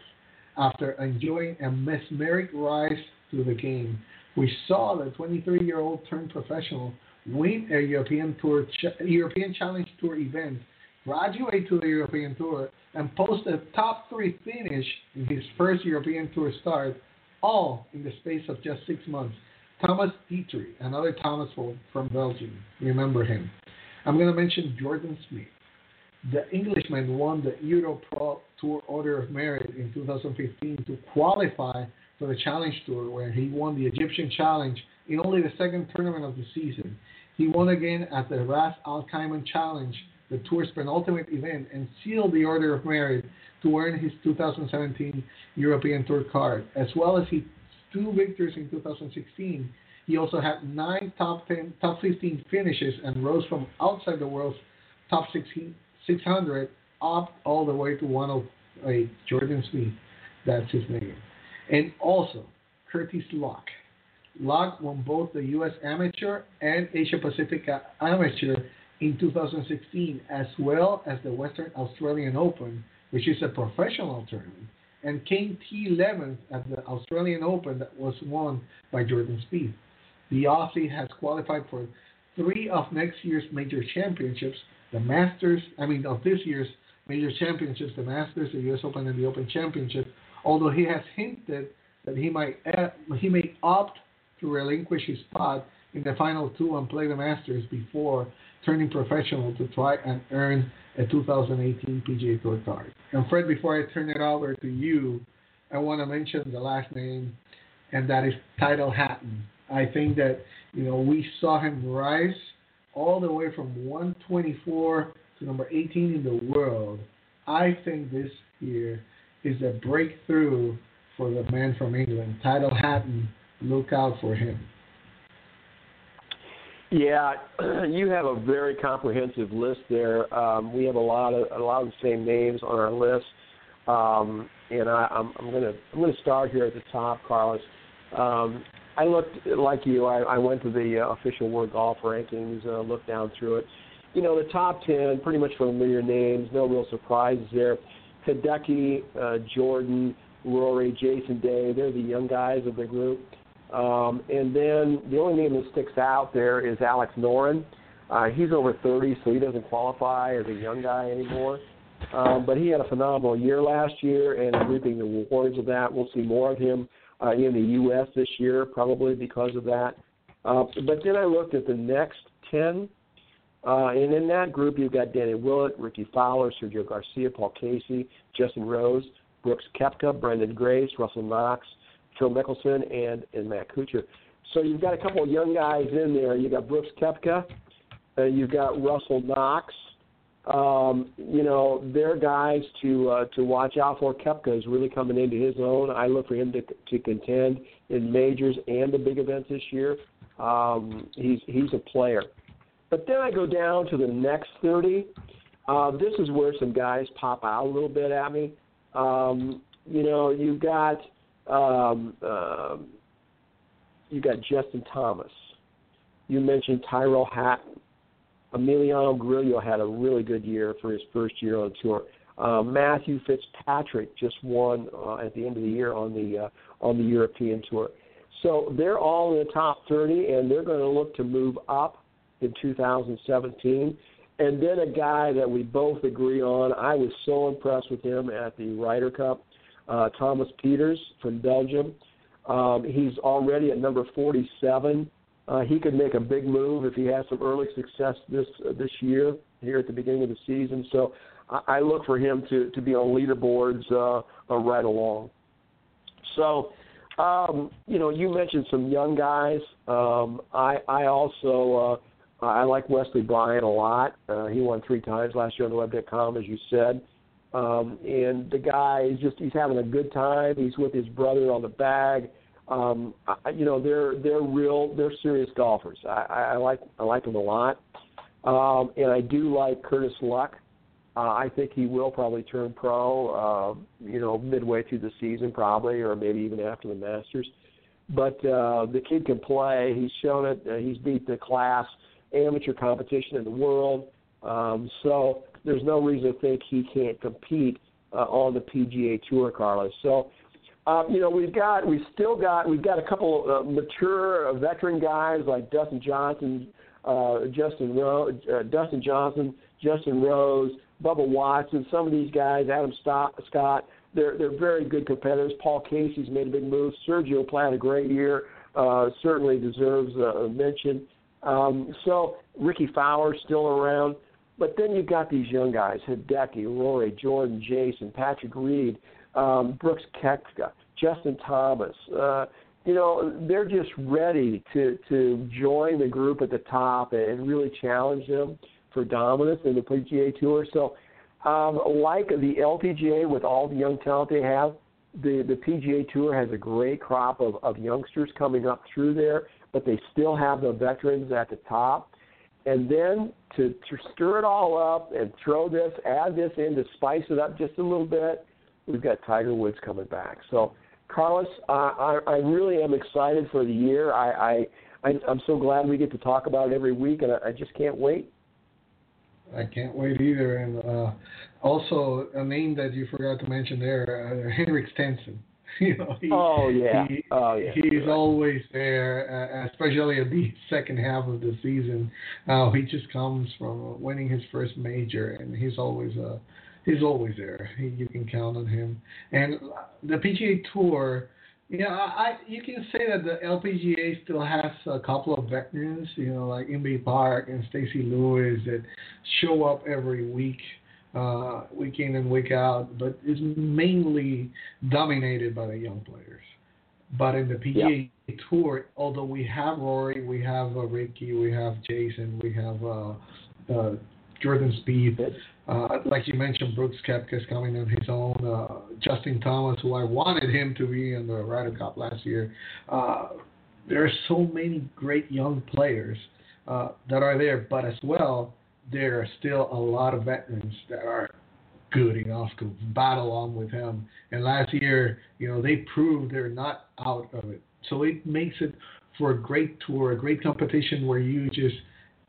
after enjoying a mesmeric rise through the game. We saw the 23-year-old turned professional win a European Tour, European Challenge Tour event, graduate to the European Tour, and post a top three finish in his first European Tour start, all in the space of just six months. Thomas Detry, another Thomas from Belgium. Remember him. I'm going to mention Jordan Smith. The Englishman won the Euro Pro Tour Order of Merit in 2015 to qualify for the Challenge Tour, where he won the Egyptian Challenge in only the second tournament of the season. He won again at the Ras Al Khaimah Challenge, the tour's penultimate event, and sealed the Order of Merit to earn his 2017 European Tour card, as well as his two victories in 2016. He also had nine top 10, top 15 finishes and rose from outside the world's top 16, 600 up all the way to 108. Uh, Jordan Smith, that's his name. And also, Curtis Luck. Luck won both the U.S. Amateur and Asia Pacific Amateur in 2016, as well as the Western Australian Open, which is a professional tournament, and came T11th at the Australian Open that was won by Jordan Spieth. The Aussie has qualified for three of next year's major championships, the Masters, I mean, of this year's major championships, the Masters, the U.S. Open, and the Open Championship, although he has hinted that he might uh, he may opt to relinquish his spot in the final two and play the Masters before turning professional to try and earn a 2018 PGA Tour card. And Fred, before I turn it over to you, I want to mention the last name, and that is Tyrrell Hatton. I think that you know we saw him rise all the way from 124 to number 18 in the world. I think this year is a breakthrough for the man from England, Tyrrell Hatton. Look out for him. Yeah, you have a very comprehensive list there. Um, we have a lot of a lot of the same names on our list, um, and I, I'm, I'm gonna I'm gonna start here at the top, Carlos. Um, I looked like you. I, I went to the uh, official World Golf rankings, uh, looked down through it. You know, the top ten, pretty much familiar names. No real surprises there. Hideki, uh, Jordan, Rory, Jason Day. They're the young guys of the group. Um, and then the only name that sticks out there is Alex Noren. Uh, he's over 30, so he doesn't qualify as a young guy anymore. Um, but he had a phenomenal year last year and is reaping the rewards of that. We'll see more of him uh, in the U.S. this year, probably because of that. Uh, but then I looked at the next 10, uh, and in that group you've got Danny Willett, Rickie Fowler, Sergio Garcia, Paul Casey, Justin Rose, Brooks Koepka, Branden Grace, Russell Knox, Phil Mickelson, and and Matt Kuchar. So you've got a couple of young guys in there. You've got Brooks Koepka, uh, you've got Russell Knox. Um, you know, they're guys to uh, to watch out for. Koepka is really coming into his own. I look for him to to contend in majors and the big events this year. Um, he's he's a player. But then I go down to the next 30. Uh, this is where some guys pop out a little bit at me. Um, you know, you've got um, um, you got Justin Thomas. You mentioned Tyrrell Hatton. Emiliano Grillo had a really good year for his first year on tour. Uh, Matthew Fitzpatrick just won uh, at the end of the year on the uh, on the European tour. So they're all in the top 30, and they're going to look to move up in 2017. And then a guy that we both agree on, I was so impressed with him at the Ryder Cup uh, Thomas Pieters from Belgium. Um, he's already at number 47. Uh, he could make a big move if he has some early success this uh, this year here at the beginning of the season. So I, I look for him to to be on leaderboards uh, uh, right along. So um, you know, you mentioned some young guys. Um, I I also uh, I like Wesley Bryan a lot. Uh, he won three times last year on the web.com, as you said. Um, and the guy is just he's having a good time. He's with his brother on the bag. Um, I, you know, they're they're real they're serious golfers. I, I like I like them a lot. Um, and I do like Curtis Luck. Uh, I think he will probably turn pro, uh, you know, midway through the season, probably, or maybe even after the Masters. But uh, the kid can play. He's shown it. Uh, he's beat the class amateur competition in the world. Um, so there's no reason to think he can't compete uh, on the PGA Tour, Carlos. So, um, you know, we've got we've still got we've got a couple uh, mature uh, veteran guys like Dustin Johnson, uh, Justin Ro- uh, Dustin Johnson, Justin Rose, Bubba Watson. Some of these guys, Adam Scott, they're they're very good competitors. Paul Casey's made a big move. Sergio Platt a great year. Uh, certainly deserves a mention. Um, so Rickie Fowler still around. But then you've got these young guys, Hideki, Rory, Jordan, Jason, Patrick Reed, um, Brooks Koepka, Justin Thomas. Uh, you know, they're just ready to, to join the group at the top and really challenge them for dominance in the PGA Tour. So, um, like the LPGA with all the young talent they have, the, the PGA Tour has a great crop of, of youngsters coming up through there, but they still have the veterans at the top and then to, to stir it all up and throw this, add this in to spice it up just a little bit, we've got Tiger Woods coming back. So, Carlos, uh, I, I really am excited for the year. I, I, I, I'm so glad we get to talk about it every week, and I, I just can't wait. I can't wait either. And uh, also, a name that you forgot to mention there, uh, Henrik Stenson. you know, he, oh yeah, he, oh yeah. He's right. always there, uh, especially at the second half of the season. Uh, he just comes from winning his first major, and he's always uh, he's always there. He, you can count on him. And the PGA Tour. You know, I you can say that the LPGA still has a couple of veterans, you know, like Inbee Park and Stacy Lewis that show up every week uh, week in and week out, but is mainly dominated by the young players. But in the PGA yeah. Tour, although we have Rory, we have uh, Rickie, we have Jason, we have uh, uh, Jordan Spieth, uh, like you mentioned, Brooks Koepka is coming on his own. Uh, Justin Thomas, who I wanted him to be in the Ryder Cup last year. Uh, there are so many great young players uh, that are there, but as well, there are still a lot of veterans that are good enough to battle on with him. And last year, you know, they proved they're not out of it. So it makes it for a great tour, a great competition where you just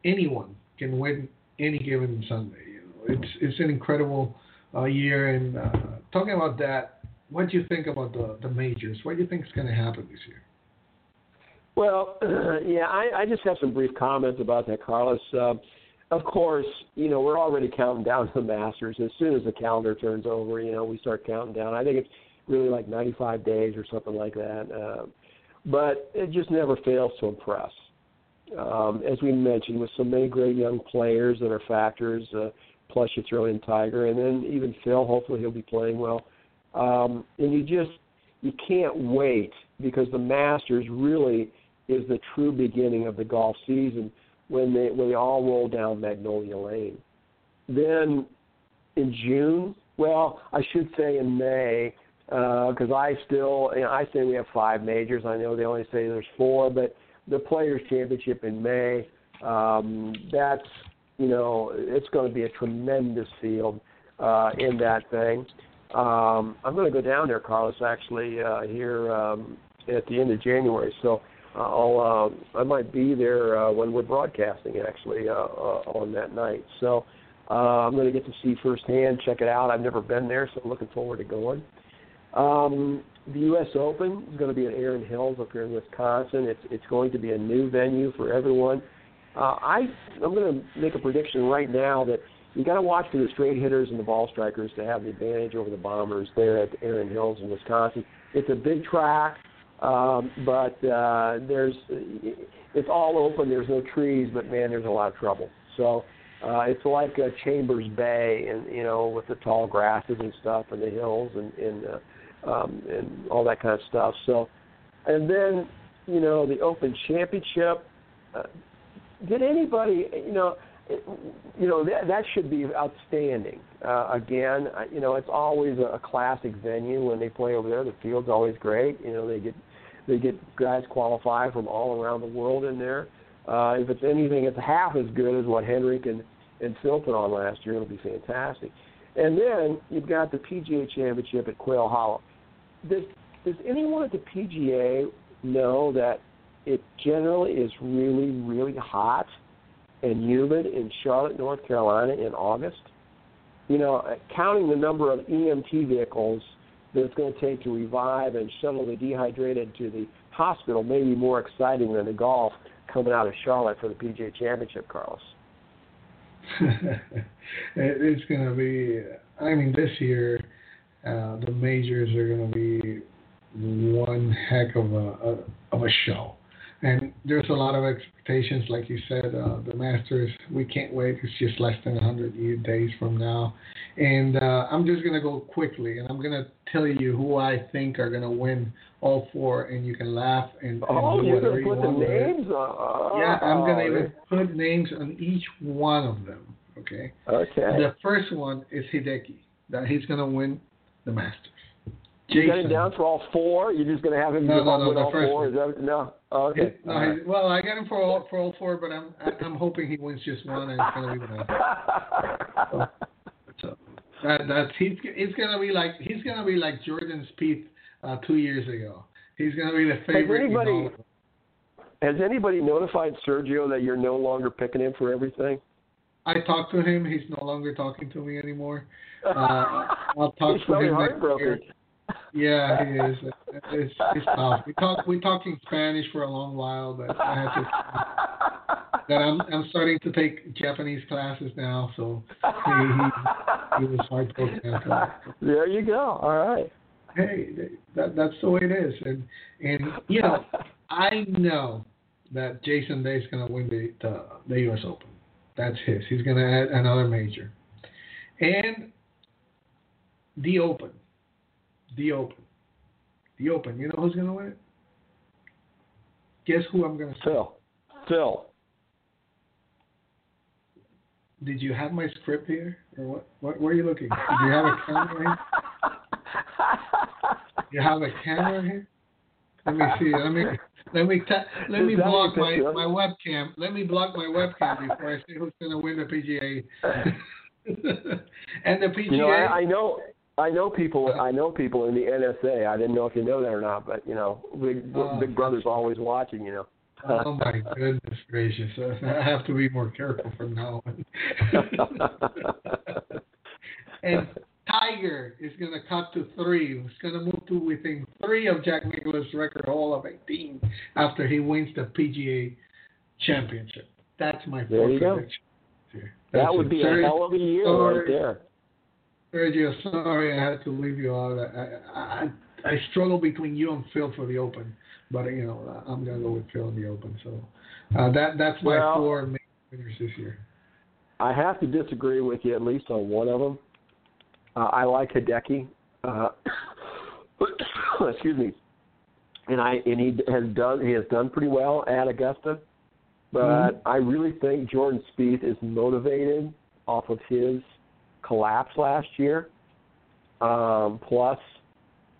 anyone can win any given Sunday. You know, it's it's an incredible uh, year. And uh, talking about that, what do you think about the the majors? What do you think is going to happen this year? Well, yeah, I, I just have some brief comments about that, Carlos. Uh, of course, you know, we're already counting down to the Masters. As soon as the calendar turns over, you know, we start counting down. I think it's really like 95 days or something like that. Uh, but it just never fails to impress. Um, as we mentioned, with so many great young players that are factors, uh, plus you throw in Tiger, and then even Phil. Hopefully, he'll be playing well. Um, and you just you can't wait because the Masters really is the true beginning of the golf season when they they all roll down Magnolia Lane. Then in June, well, I should say in May, because uh, I still you know, I say we have five majors. I know they only say there's four, but the Players Championship in May, um, that's you know it's going to be a tremendous field uh, in that thing. Um, I'm going to go down there, Carlos, actually uh, here um, at the end of January. So I'll uh, I might be there uh, when we're broadcasting actually uh, uh, on that night. So uh, I'm going to get to see firsthand, check it out. I've never been there, so I'm looking forward to going. Um, the U.S. Open is going to be at Erin Hills up here in Wisconsin. It's it's going to be a new venue for everyone. Uh, I I'm going to make a prediction right now that you got to watch for the straight hitters and the ball strikers to have the advantage over the bombers there at Erin Hills in Wisconsin. It's a big track. Um, but uh, there's it's all open. There's no trees, but man, there's a lot of trouble. So uh, it's like a Chambers Bay, and you know, with the tall grasses and stuff, and the hills, and and uh, um, and all that kind of stuff. So, and then you know, the Open Championship. Uh, did anybody, you know, you know that that should be outstanding. Uh, again, you know it's always a classic venue when they play over there. The field's always great. You know they get they get guys qualified from all around the world in there. Uh, if it's anything, it's half as good as what Henrik and and Phil put on last year. It'll be fantastic. And then you've got the PGA Championship at Quail Hollow. Does does anyone at the PGA know that it generally is really really hot and humid in Charlotte, North Carolina in August? You know, counting the number of EMT vehicles that it's going to take to revive and shuttle the dehydrated to the hospital may be more exciting than the golf coming out of Charlotte for the PGA Championship, Carlos. it's going to be. I mean, this year uh, the majors are going to be one heck of a, a of a show and there's a lot of expectations, like you said. Uh, the Masters, we can't wait. It's just less than 100 days from now, and uh, I'm just gonna go quickly, and I'm gonna tell you who I think are gonna win all four, and you can laugh and, and oh, do you're whatever gonna put you the want. names on. Yeah, I'm gonna Oh, even put names on each one of them. Okay. Okay. The first one is Hideki. That he's gonna win the Masters. You got him down for all four. You're just gonna have him No, no, no, with all four. that no? Oh, okay. No, right. well, I got him for all for all four, but I'm I'm hoping he wins just one, and it's gonna be the So that that's he's it's gonna be like he's gonna be like Jordan Spieth uh, two years ago. He's gonna be the favorite. in anybody-. Has anybody notified Sergio that you're no longer picking him for everything? I talked to him. He's no longer talking to me anymore. Uh, I'll talk He's to him next year. Yeah, he is. It's, it's tough. We talk we talked in Spanish for a long while, but I had to. That I'm I'm starting to take Japanese classes now, so he he, he was that. there you go. All right. Hey, that that's the way it is, and and you know I know that Jason Day is gonna win the the, the U.S. Open. That's his. He's gonna add another major, and the Open, the Open, the Open. You know who's gonna win it? Guess who I'm gonna say? Phil. Phil. Did you have my script here, or what? What were you looking? Did you have a camera here? You have a camera here? Let me see. Let me let me ta- let me block my, my webcam. Let me block my webcam before I say who's gonna win the PGA. and the PGA. You know, I, I know. I know people. I know people in the NSA. I didn't know if you know that or not, but you know, Big, Oh. Big Brother's always watching. You know. oh my goodness gracious! I have to be more careful from now on. and Tiger is going to cut to three. He's going to move to within three of Jack Nicklaus' record haul of 18 after he wins the PGA Championship. That's my There you go. prediction. That would be a hell of a year right there. Sergio, sorry I had to leave you out. I, I, I, struggle between you and Phil for the Open, but you know I'm going to go with Phil in the Open. So uh, that that's my Well- four main winners this year. I have to disagree with you at least on one of them. Uh, I like Hideki. Uh, excuse me. And I and he has done he has done pretty well at Augusta, but Mhm. I really think Jordan Spieth is motivated off of his collapse last year. Um, plus,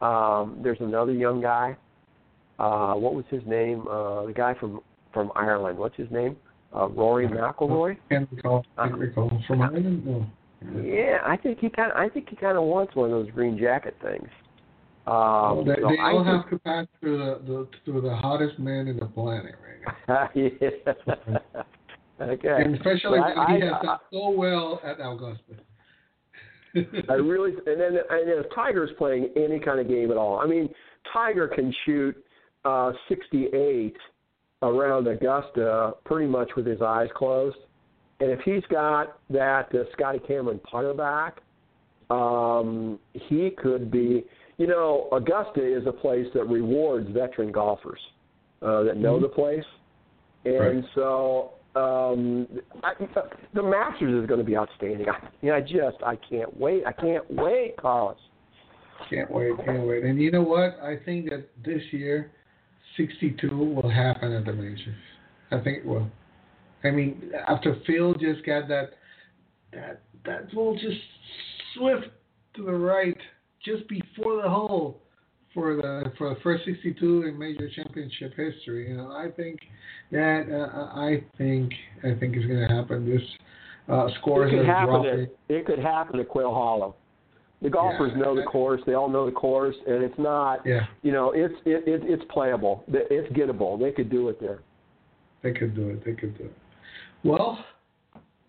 um, there's another young guy. Uh, what was his name? Uh, the guy from from Ireland. What's his name? Uh, Rory McIlroy. Can't recall. Can't recall from Ireland. No. Yeah, I think he kind. Of, I think he kind of wants one of those green jacket things. Um, they, so they I all think- have to pass through the, the through the hottest man in the planet right now. yeah. okay. And especially when I, he has I, done so well at Augusta. I really and then and if Tiger's playing any kind of game at all, I mean, Tiger can shoot uh, 68 around Augusta pretty much with his eyes closed, and if he's got that uh, Scotty Cameron putter back, um, he could be. You know, Augusta is a place that rewards veteran golfers uh, that know Mhm. the place, and Right. so um, I, the Masters is going to be outstanding. I, you know, I just I can't wait. I can't wait, Carlos. Can't wait, can't wait. And you know what? I think that this year, 62 will happen at the majors. I think it will. I mean, after Phil just got that that that ball just swift to the right just before the hole for the for the first 62 in major championship history. You know, I think that uh, I think I think it's going to happen. This uh, scores it could happen dropping. At, it could happen at Quail Hollow. The golfers Yeah, know the course. They all know the course, and it's not. Yeah, You know, it's it, it it's playable. It's gettable. They could do it there. they could do it. They could do it. Well,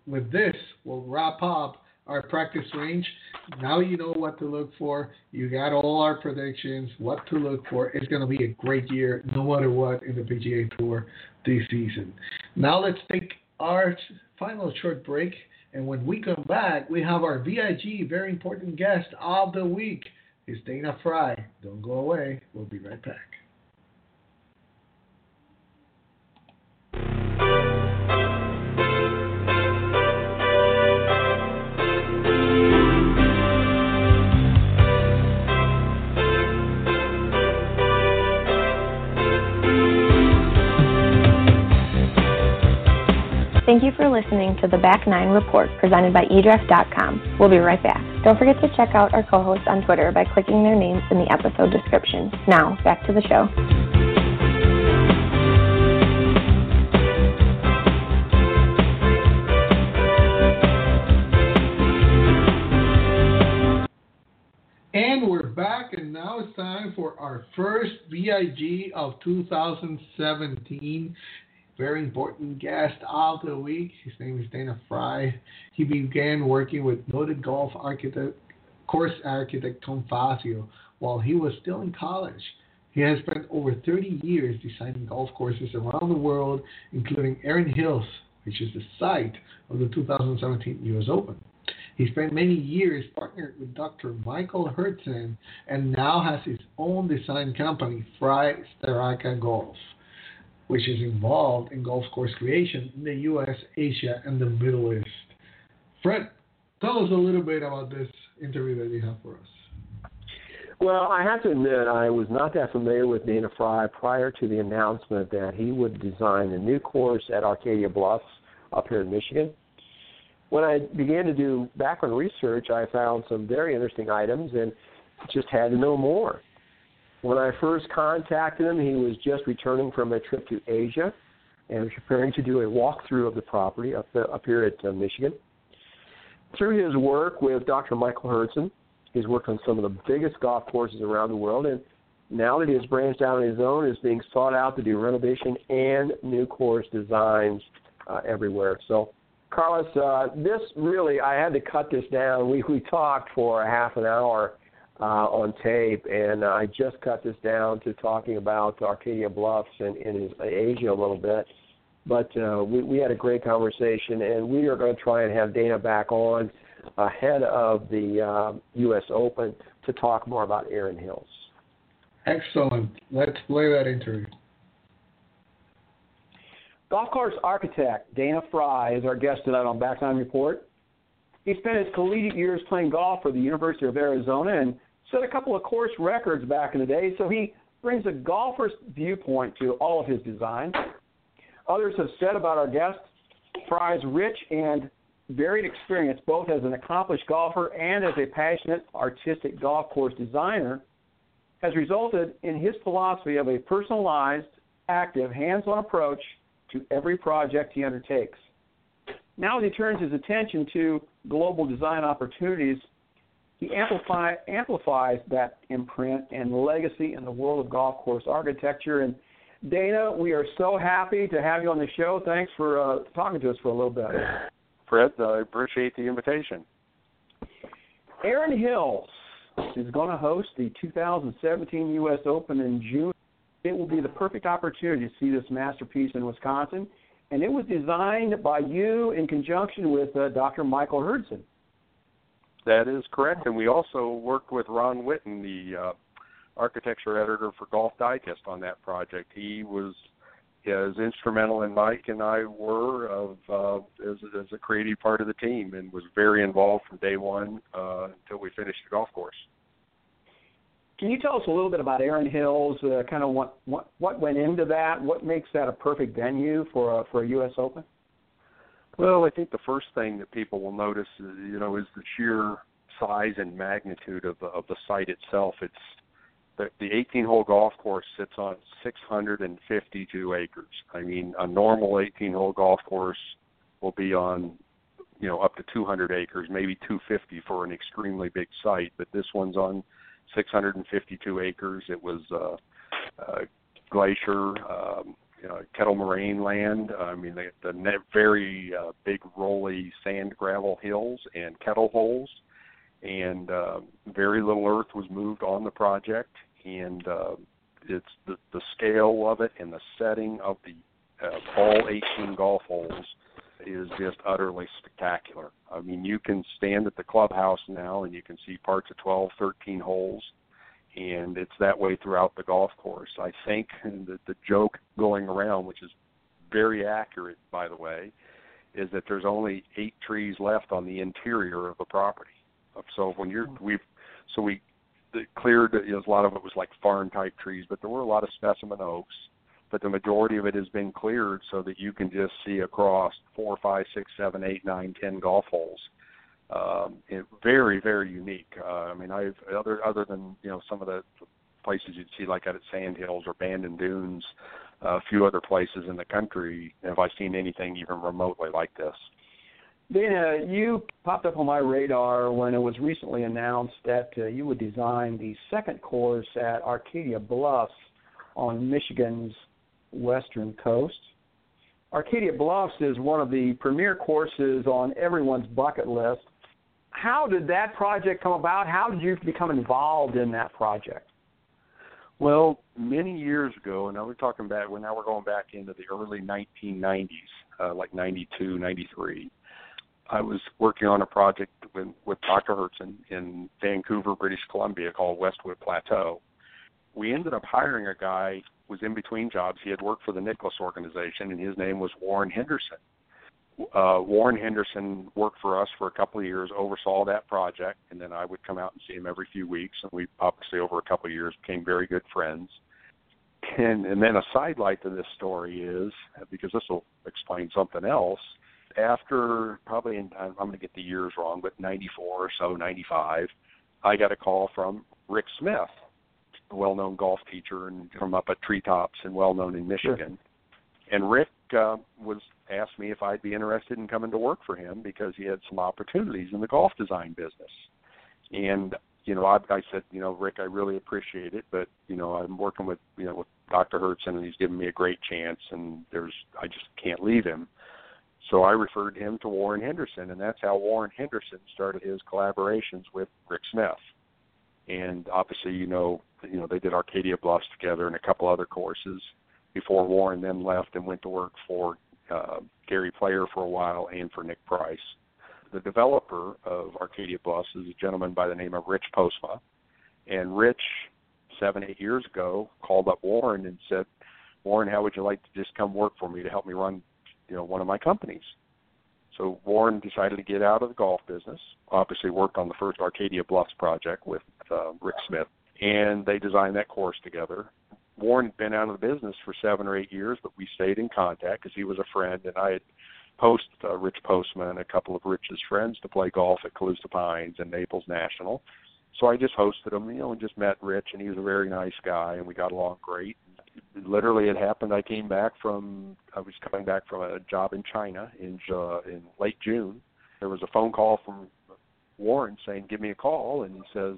with this, we'll wrap up our practice range. Now you know what to look for. You got all our predictions, what to look for. It's going to be a great year, no matter what, in the PGA Tour this season. Now let's take our final short break. And when we come back, we have our VIG, very important guest of the week. It's Dana Fry. Don't go away. We'll be right back. Thank you for listening to the Back Nine Report presented by eDraft.com. We'll be right back. Don't forget to check out our co-hosts on Twitter by clicking their names in the episode description. Now, back to the show. And we're back, and now it's time for our first VIG of 2017. Very important guest of the week. His name is Dana Fry. He began working with noted golf architect, course architect Tom Fazio while he was still in college. He has spent over 30 years designing golf courses around the world, including Erin Hills, which is the site of the 2017 U.S. Open. He spent many years partnered with Dr. Michael Hurdzan and now has his own design company, Fry Straka Golf, which is involved in golf course creation in the U.S., Asia, and the Middle East. Fred, tell us a little bit about this interview that you have for us. Well, I have to admit, I was not that familiar with Dana Fry prior to the announcement that he would design a new course at Arcadia Bluffs up here in Michigan. When I began to do background research, I found some very interesting items and just had to know more. When I first contacted him, he was just returning from a trip to Asia and was preparing to do a walkthrough of the property up, the, up here at uh, Michigan. Through his work with Dr. Michael Hurdzan, he's worked on some of the biggest golf courses around the world, and now that he has branched out on his own, is being sought out to do renovation and new course designs uh, everywhere. So, Carlos, uh, this really, I had to cut this down. We we talked for a half an hour uh, on tape, and I just cut this down to talking about Arcadia Bluffs and in Asia a little bit. But uh, we, we had a great conversation, and we are going to try and have Dana back on ahead of the uh, U.S. Open to talk more about Erin Hills. Excellent. Let's play that interview. Golf course architect Dana Fry is our guest tonight on Back Nine Report. He spent his collegiate years playing golf for the University of Arizona and set a couple of course records back in the day, so he brings a golfer's viewpoint to all of his designs. Others have said about our guest, Fry's rich and varied experience both as an accomplished golfer and as a passionate artistic golf course designer has resulted in his philosophy of a personalized, active, hands-on approach to every project he undertakes. Now, as he turns his attention to global design opportunities, he amplify, amplifies that imprint and legacy in the world of golf course architecture. And Dana, we are so happy to have you on the show. Thanks for uh, talking to us for a little bit. Fred, I appreciate the invitation. Erin Hills is going to host the 2017 U.S. Open in June. It will be the perfect opportunity to see this masterpiece in Wisconsin, and it was designed by you in conjunction with uh, Dr. Michael Hurdzan. That is correct, and we also worked with Ron Whitten, the uh, architecture editor for Golf Digest, on that project. He was as instrumental in Mike and I were of uh, as, as a creative part of the team, and was very involved from day one uh, until we finished the golf course. Can you tell us a little bit about Erin Hills? Uh, kind of what, what what went into that? What makes that a perfect venue for a, for a U.S. Open? Well, I think the first thing that people will notice, is, you know, is the sheer size and magnitude of the of the site itself. It's the the 18 hole golf course sits on 652 acres. I mean, a normal 18 hole golf course will be on you know up to 200 acres, maybe 250 for an extremely big site, but this one's on 652 acres. It was uh, uh, glacier, um, know, kettle moraine land. I mean, the, the net, very uh, big rolly sand gravel hills and kettle holes, and uh, very little earth was moved on the project, and uh, it's the the scale of it and the setting of the uh, all 18 golf holes is just utterly spectacular. I mean, you can stand at the clubhouse now and you can see parts of 12, 13 holes, and it's that way throughout the golf course. I think that the joke going around, which is very accurate, by the way, is that there's only eight trees left on the interior of the property. So when you're hmm. we've so we cleared you know, a lot of it was like farm type trees, but there were a lot of specimen oaks but the majority of it has been cleared so that you can just see across four, five, six, seven, eight, nine, ten golf holes. Um, it, very, very unique. Uh, I mean, I've other other than you know some of the places you'd see like out at Sand Hills or Bandon Dunes, uh, a few other places in the country. Have I seen anything even remotely like this? Dana, you popped up on my radar when it was recently announced that uh, you would design the second course at Arcadia Bluffs on Michigan's western coast. Arcadia Bluffs is one of the premier courses on everyone's bucket list. How did that project come about? How did you become involved in that project? Well, many years ago, and now we're talking back, well, now we're going back into the early 1990s, uh, like 92, 93. I was working on a project with, with Dr. Hurdzan in Vancouver, British Columbia called Westwood Plateau. We ended up hiring a guy who was in between jobs. He had worked for the Nicklaus organization, and his name was Warren Henderson. Uh, Warren Henderson worked for us for a couple of years, oversaw that project, and then I would come out and see him every few weeks. And we obviously, over a couple of years, became very good friends. And, and then a sidelight to this story is because this will explain something else. After probably, in, I'm going to get the years wrong, but 94 or so, 95, I got a call from Rick Smith, a well-known golf teacher and from up at Treetops and well-known in Michigan. Sure. And Rick uh, was asked me if I'd be interested in coming to work for him because he had some opportunities in the golf design business. And you know, I, I said, you know, Rick, I really appreciate it, but you know, I'm working with you know with Dr. Hurdzan, and he's given me a great chance, and there's I just can't leave him. So I referred him to Warren Henderson, and that's how Warren Henderson started his collaborations with Rick Smith and obviously you know you know they did Arcadia Bluffs together and a couple other courses before Warren then left and went to work for uh, Gary Player for a while and for Nick Price. The developer of Arcadia Bluffs is a gentleman by the name of Rich Postma, and Rich seven eight years ago called up Warren and said, Warren, how would you like to just come work for me to help me run you know one of my companies? So Warren decided to get out of the golf business. Obviously, worked on the first Arcadia Bluffs project with uh, Rick Smith, and they designed that course together. Warren had been out of the business for seven or eight years, but we stayed in contact because he was a friend, and I had posted uh, Rich Postma and a couple of Rich's friends to play golf at Calusa Pines and Naples National. So I just hosted him, you know, and just met Rich, and he was a very nice guy, and we got along great literally it happened i came back from i was coming back from a job in china in uh, in late june there was a phone call from warren saying give me a call and he says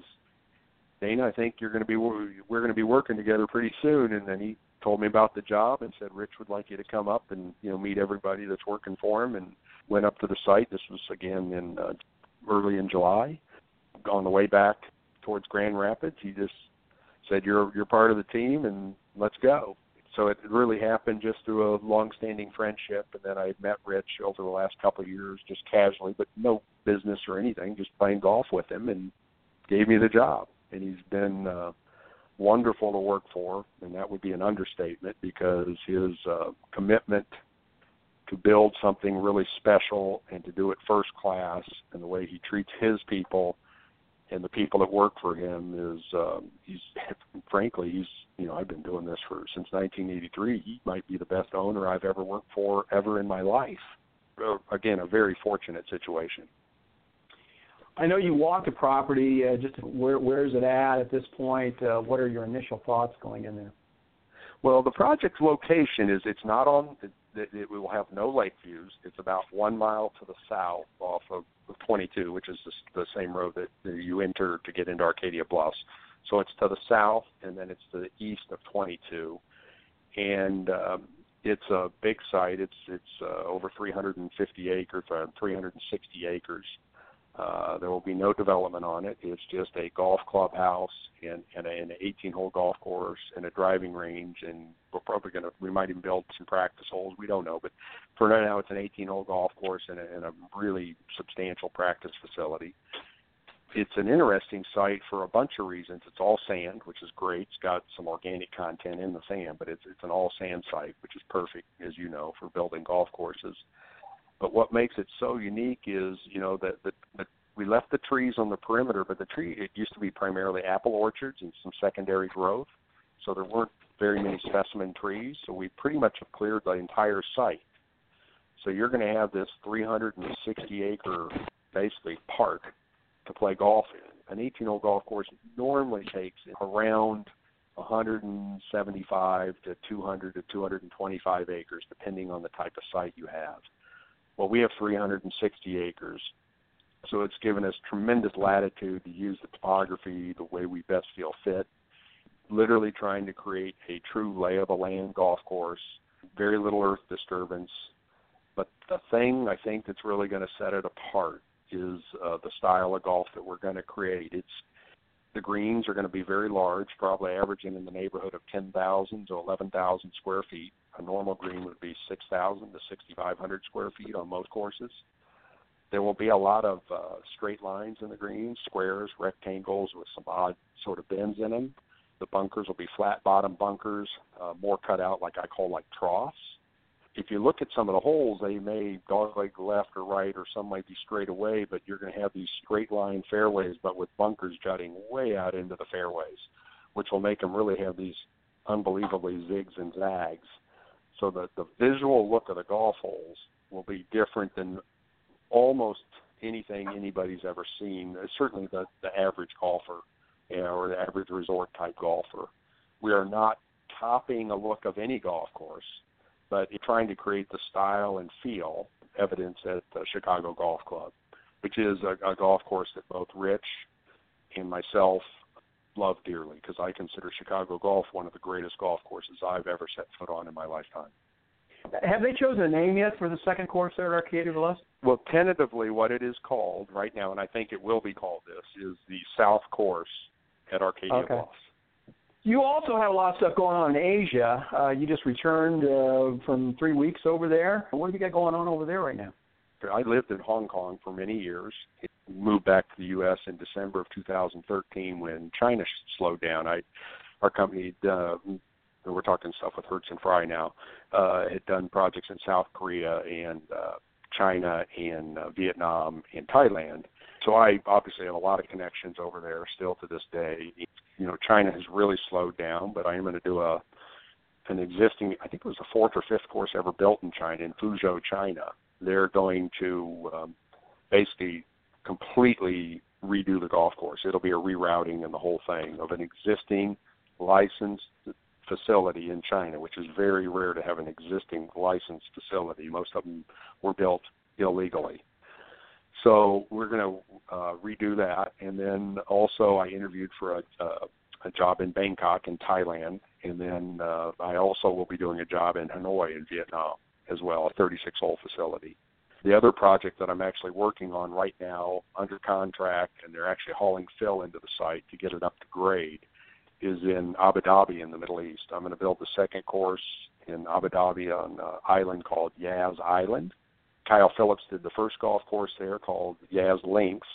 dana i think you're going to be we're going to be working together pretty soon and then he told me about the job and said rich would like you to come up and you know meet everybody that's working for him and went up to the site this was again in uh, early in july on the way back towards grand rapids he just said you're you're part of the team and let's go. So it really happened just through a long-standing friendship, and then I met Rich over the last couple of years, just casually, but no business or anything, just playing golf with him, and gave me the job. And he's been uh, wonderful to work for, and that would be an understatement because his uh, commitment to build something really special and to do it first class, and the way he treats his people and the people that work for him is um, he's frankly he's you know I've been doing this for since 1983. He might be the best owner I've ever worked for ever in my life. uh, again a very fortunate situation. I know you walked the property. Uh, just where where is it at at this point? Uh, what are your initial thoughts going in there? Well, the project's location is it's not on. It, it will have no lake views. It's about one mile to the south off of 22, which is the, the same road that, that you enter to get into Arcadia Bluffs. So it's to the south, and then it's to the east of 22, and um, it's a big site. It's it's uh, over 350 acres, uh, 360 acres. Uh, there will be no development on it. It's just a golf clubhouse and, and, a, and an 18-hole golf course and a driving range. And we're probably going to, we might even build some practice holes. We don't know. But for now, it's an 18-hole golf course and a, and a really substantial practice facility. It's an interesting site for a bunch of reasons. It's all sand, which is great. It's got some organic content in the sand, but it's it's an all sand site, which is perfect, as you know, for building golf courses. But what makes it so unique is, you know, that that, that we left the trees on the perimeter, but the tree it used to be primarily apple orchards and some secondary growth, so there weren't very many specimen trees. So we pretty much have cleared the entire site. So you're going to have this 360 acre basically park to play golf in. An 18 hole golf course normally takes around 175 to 200 to 225 acres, depending on the type of site you have. Well, we have 360 acres, so it's given us tremendous latitude to use the topography the way we best feel fit. Literally trying to create a true lay of the land golf course, very little earth disturbance. But the thing I think that's really going to set it apart is uh, the style of golf that we're going to create. It's the greens are going to be very large, probably averaging in the neighborhood of 10,000 to 11,000 square feet. A normal green would be 6,000 to 6,500 square feet on most courses. There will be a lot of uh, straight lines in the greens, squares, rectangles with some odd sort of bends in them. The bunkers will be flat bottom bunkers, uh, more cut out like I call like troughs if you look at some of the holes, they may dogleg left or right, or some might be straight away, but you're going to have these straight line fairways, but with bunkers jutting way out into the fairways, which will make them really have these unbelievably zigs and zags. So the the visual look of the golf holes will be different than almost anything anybody's ever seen. Uh, certainly the the average golfer, you know, or the average resort type golfer. We are not copying a look of any golf course but trying to create the style and feel evidence at the Chicago Golf Club, which is a, a golf course that both Rich and myself love dearly because I consider Chicago Golf one of the greatest golf courses I've ever set foot on in my lifetime. Have they chosen a name yet for the second course there at Arcadia Bluffs? Well, tentatively, what it is called right now, and I think it will be called this, is the South Course at Arcadia okay. Bluffs. You also have a lot of stuff going on in Asia. Uh, you just returned uh, from three weeks over there. What have you got going on over there right now? I lived in Hong Kong for many years. Moved back to the U.S. in December of 2013 when China slowed down. I, our company, uh, we're talking stuff with Hurdzan Fry now, uh, had done projects in South Korea and uh, China and uh, Vietnam and Thailand. So I obviously have a lot of connections over there still to this day you know China has really slowed down, but I am going to do a an existing I think it was the fourth or fifth course ever built in China in Fuzhou, China. They're going to um, basically completely redo the golf course. It'll be a rerouting and the whole thing of an existing licensed facility in China, which is very rare to have an existing licensed facility. Most of them were built illegally. So we're going to uh, redo that, and then also I interviewed for a, a, a job in Bangkok in Thailand, and then uh, I also will be doing a job in Hanoi in Vietnam as well, a 36-hole facility. The other project that I'm actually working on right now, under contract, and they're actually hauling fill into the site to get it up to grade, is in Abu Dhabi in the Middle East. I'm going to build the second course in Abu Dhabi on an island called Yas Island Kyle Phillips did the first golf course there called Yas Links,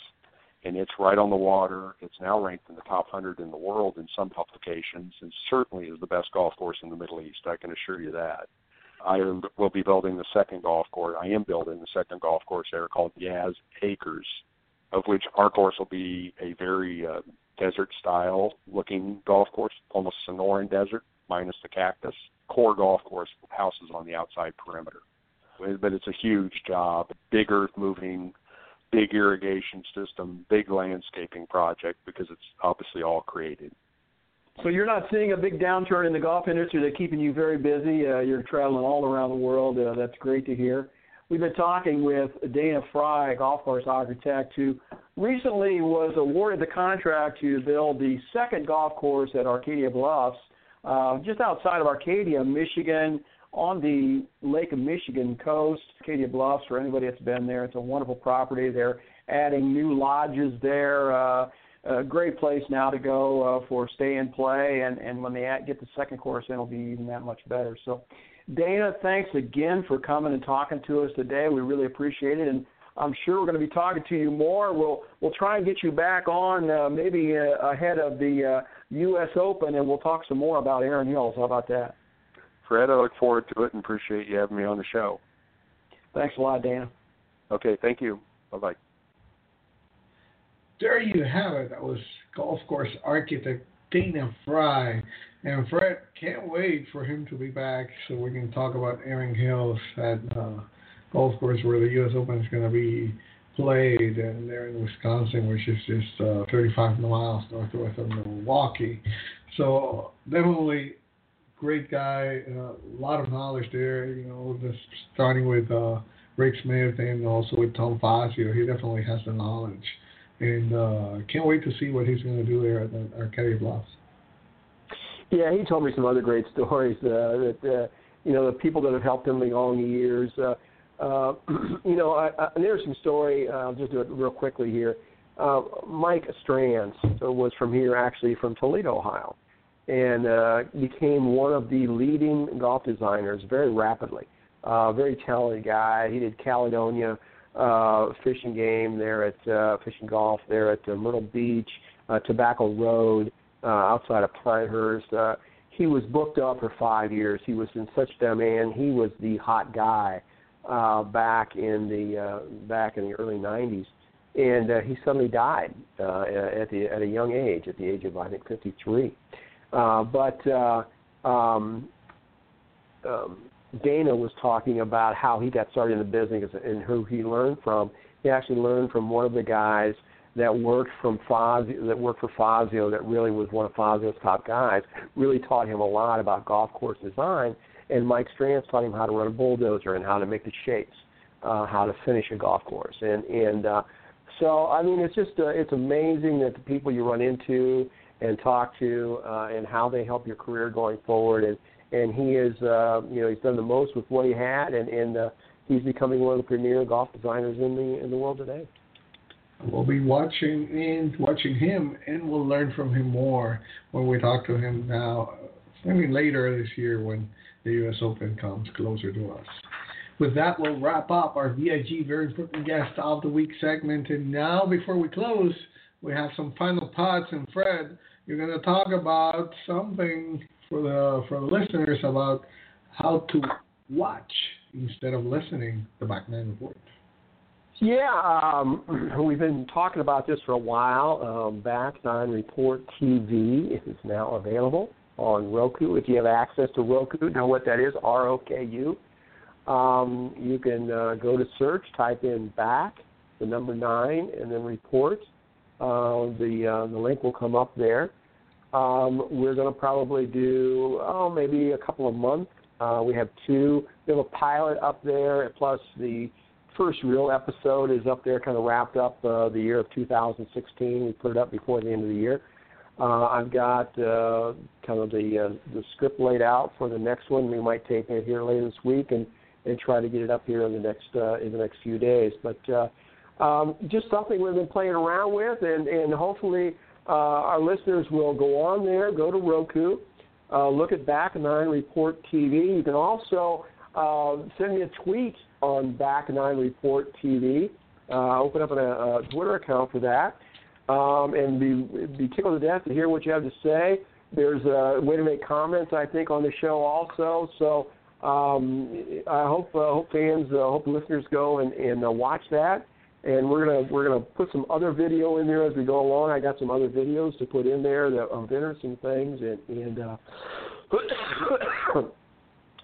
and it's right on the water. It's now ranked in the top 100 in the world in some publications, and certainly is the best golf course in the Middle East. I can assure you that. I will be building the second golf course. I am building the second golf course there called Yas Acres, of which our course will be a very uh, desert style looking golf course, almost Sonoran desert minus the cactus. Core golf course houses on the outside perimeter. But it's a huge job, big earth moving, big irrigation system, big landscaping project because it's obviously all created. So you're not seeing a big downturn in the golf industry. They're keeping you very busy. Uh, you're traveling all around the world. Uh, that's great to hear. We've been talking with Dana Fry, golf course architect, who recently was awarded the contract to build the second golf course at Arcadia Bluffs, uh, just outside of Arcadia, Michigan, on the Lake of Michigan coast. Arcadia Bluffs, for anybody that's been there, it's a wonderful property. They're adding new lodges there. Uh, a great place now to go uh, for stay and play, and and when they get the second course in, it'll be even that much better. So, Dana, thanks again for coming and talking to us today. We really appreciate it, and I'm sure we're going to be talking to you more. We'll we'll try and get you back on uh, maybe uh, ahead of the uh, U.S. Open, and we'll talk some more about Erin Hills. How about that? Fred, I look forward to it and appreciate you having me on the show. Thanks a lot, Dan. Okay, thank you. Bye bye there you have it. That was golf course architect Dana Fry. And Fred, can't wait for him to be back so we can talk about Erin Hills at uh, golf course where the U.S. Open is going to be played, and they're in Wisconsin, which is just uh, 35 miles northwest of Milwaukee. So definitely great guy, a uh, lot of knowledge there. You know, just starting with uh, Rick Smith and also with Tom Fazio, he definitely has the knowledge and uh, can't wait to see what he's going to do there at the Arcadia Bluffs. Yeah, he told me some other great stories uh, that uh, you know the people that have helped him along the years. Uh, uh, you know, I, I, an interesting story. Uh, I'll just do it real quickly here. Uh, Mike Strantz was from here, actually from Toledo, Ohio, and uh, became one of the leading golf designers very rapidly. Uh, very talented guy. He did Caledonia uh, fishing game there at uh, fishing golf there at uh, Myrtle Beach, uh, Tobacco Road, uh, outside of Pinehurst. Uh, he was booked up for five years. He was in such demand. He was the hot guy uh, back in the uh, back in the early '90s, and uh, he suddenly died uh, at the at a young age, at the age of I think 53. Uh, but uh, um, um, Dana was talking about how he got started in the business and who he learned from. He actually learned from one of the guys that worked from Fazio, that worked for Fazio, that really was one of Fazio's top guys. Really taught him a lot about golf course design. And Mike Strantz taught him how to run a bulldozer and how to make the shapes, uh, how to finish a golf course. And and uh, so I mean, it's just uh, it's amazing that the people you run into and talk to uh, and how they help your career going forward. And and he is uh, you know he's done the most with what he had, and and uh, he's becoming one of the premier golf designers in the in the world today. We'll be watching and watching him, and we'll learn from him more when we talk to him now. Mean, later this year when the U.S. Open comes closer to us. With that, we'll wrap up our VIG Very Important Guest of the Week segment. And now, before we close, we have some final thoughts. And Fred, you're going to talk about something for the for the listeners about how to watch instead of listening the Back Nine Report. Yeah, um, we've been talking about this for a while. Um, Back Nine Report TV is now available on Roku. If you have access to Roku, know what that is? R O K U. Um, you can uh, go to search, type in back, the number nine, and then report. Uh, the uh, the link will come up there. Um, we're going to probably do oh maybe a couple of months. Uh, we have two. We have a pilot up there, plus the first real episode is up there, kind of wrapped up uh, the year of 2016. We put it up before the end of the year. Uh, I've got uh, kind of the uh, the script laid out for the next one. We might tape it here later this week and and try to get it up here in the next uh, in the next few days. But uh, um, just something we've been playing around with, and and hopefully uh, our listeners will go on there, go to Roku, uh, look at Back Nine Report TV. You can also uh, send me a tweet on Back Nine Report TV. Uh, open up a, a Twitter account for that, um, and be be tickled to death to hear what you have to say. There's a way to make comments, I think, on the show also. So um, I hope uh, hope fans, uh, hope listeners go and, and uh, watch that and we're gonna we're gonna put some other video in there as we go along. I got some other videos to put in there that, of interesting things, and and uh,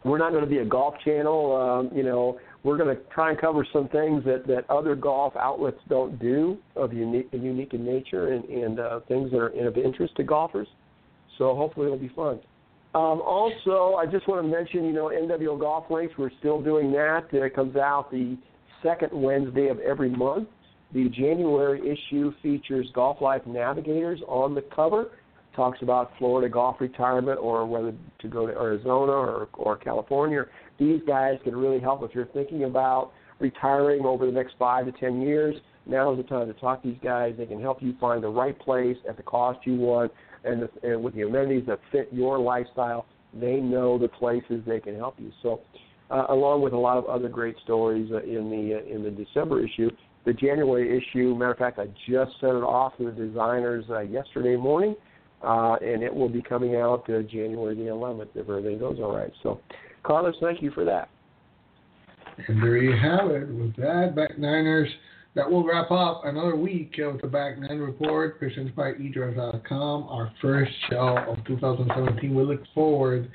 we're not going to be a golf channel. Um, you know, we're going to try and cover some things that, that other golf outlets don't do of unique unique in nature and, and uh, things that are of interest to golfers. So hopefully it'll be fun. Um, also, I just want to mention, you know, NWO Golf Links. We're still doing that. It comes out the second Wednesday of every month. The January issue features Golf Life Navigators on the cover. Talks about Florida golf retirement or whether to go to Arizona or, or California. These guys can really help if you're thinking about retiring over the next five to ten years. Now is the time to talk to these guys. They can help you find the right place at the cost you want and, the, and with the amenities that fit your lifestyle. They know the places they can help you. So, uh, along with a lot of other great stories uh, in the uh, in the December issue, the January issue. Matter of fact, I just sent it off to the designers uh, yesterday morning, uh, and it will be coming out uh, January the 11th if everything goes all right. So, Carlos, thank you for that. And there you have it. With that, back Niners, that will wrap up another week of the Back Nine Report presented by eDraft.com, our first show of 2017. We look forward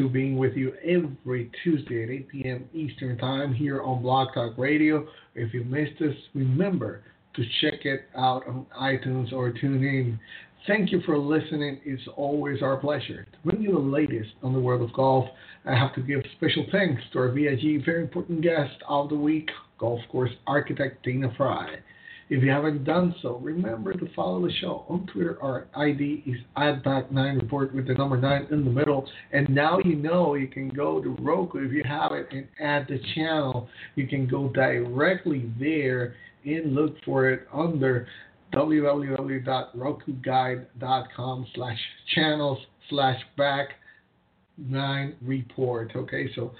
to being with you every Tuesday at 8 p.m. Eastern Time here on Blog Talk Radio. If you missed us, remember to check it out on iTunes or tune in. Thank you for listening. It's always our pleasure to bring you the latest on the world of golf. I have to give special thanks to our VIG very important guest of the week, golf course architect Dana Fry. If you haven't done so, remember to follow the show on Twitter. Our ID is at back9 report with the number 9 in the middle. And now you know you can go to Roku if you have it and add the channel. You can go directly there and look for it under www.rokuguide.com slash channels slash back 9 report. Okay, so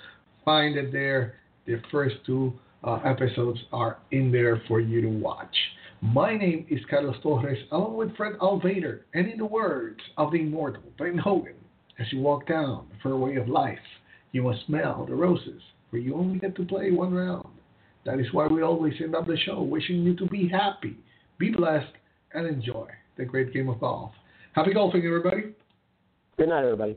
find it there. The first two uh, episodes are in there for you to watch. My name is Carlos Torres, along with Fred Altvater, and in the words of the immortal Ben Hogan, as you walk down the fairway of life, you must smell the roses, for you only get to play one round. That is why we always end up the show wishing you to be happy, be blessed, and enjoy the great game of golf. Happy golfing, everybody. Good night, everybody.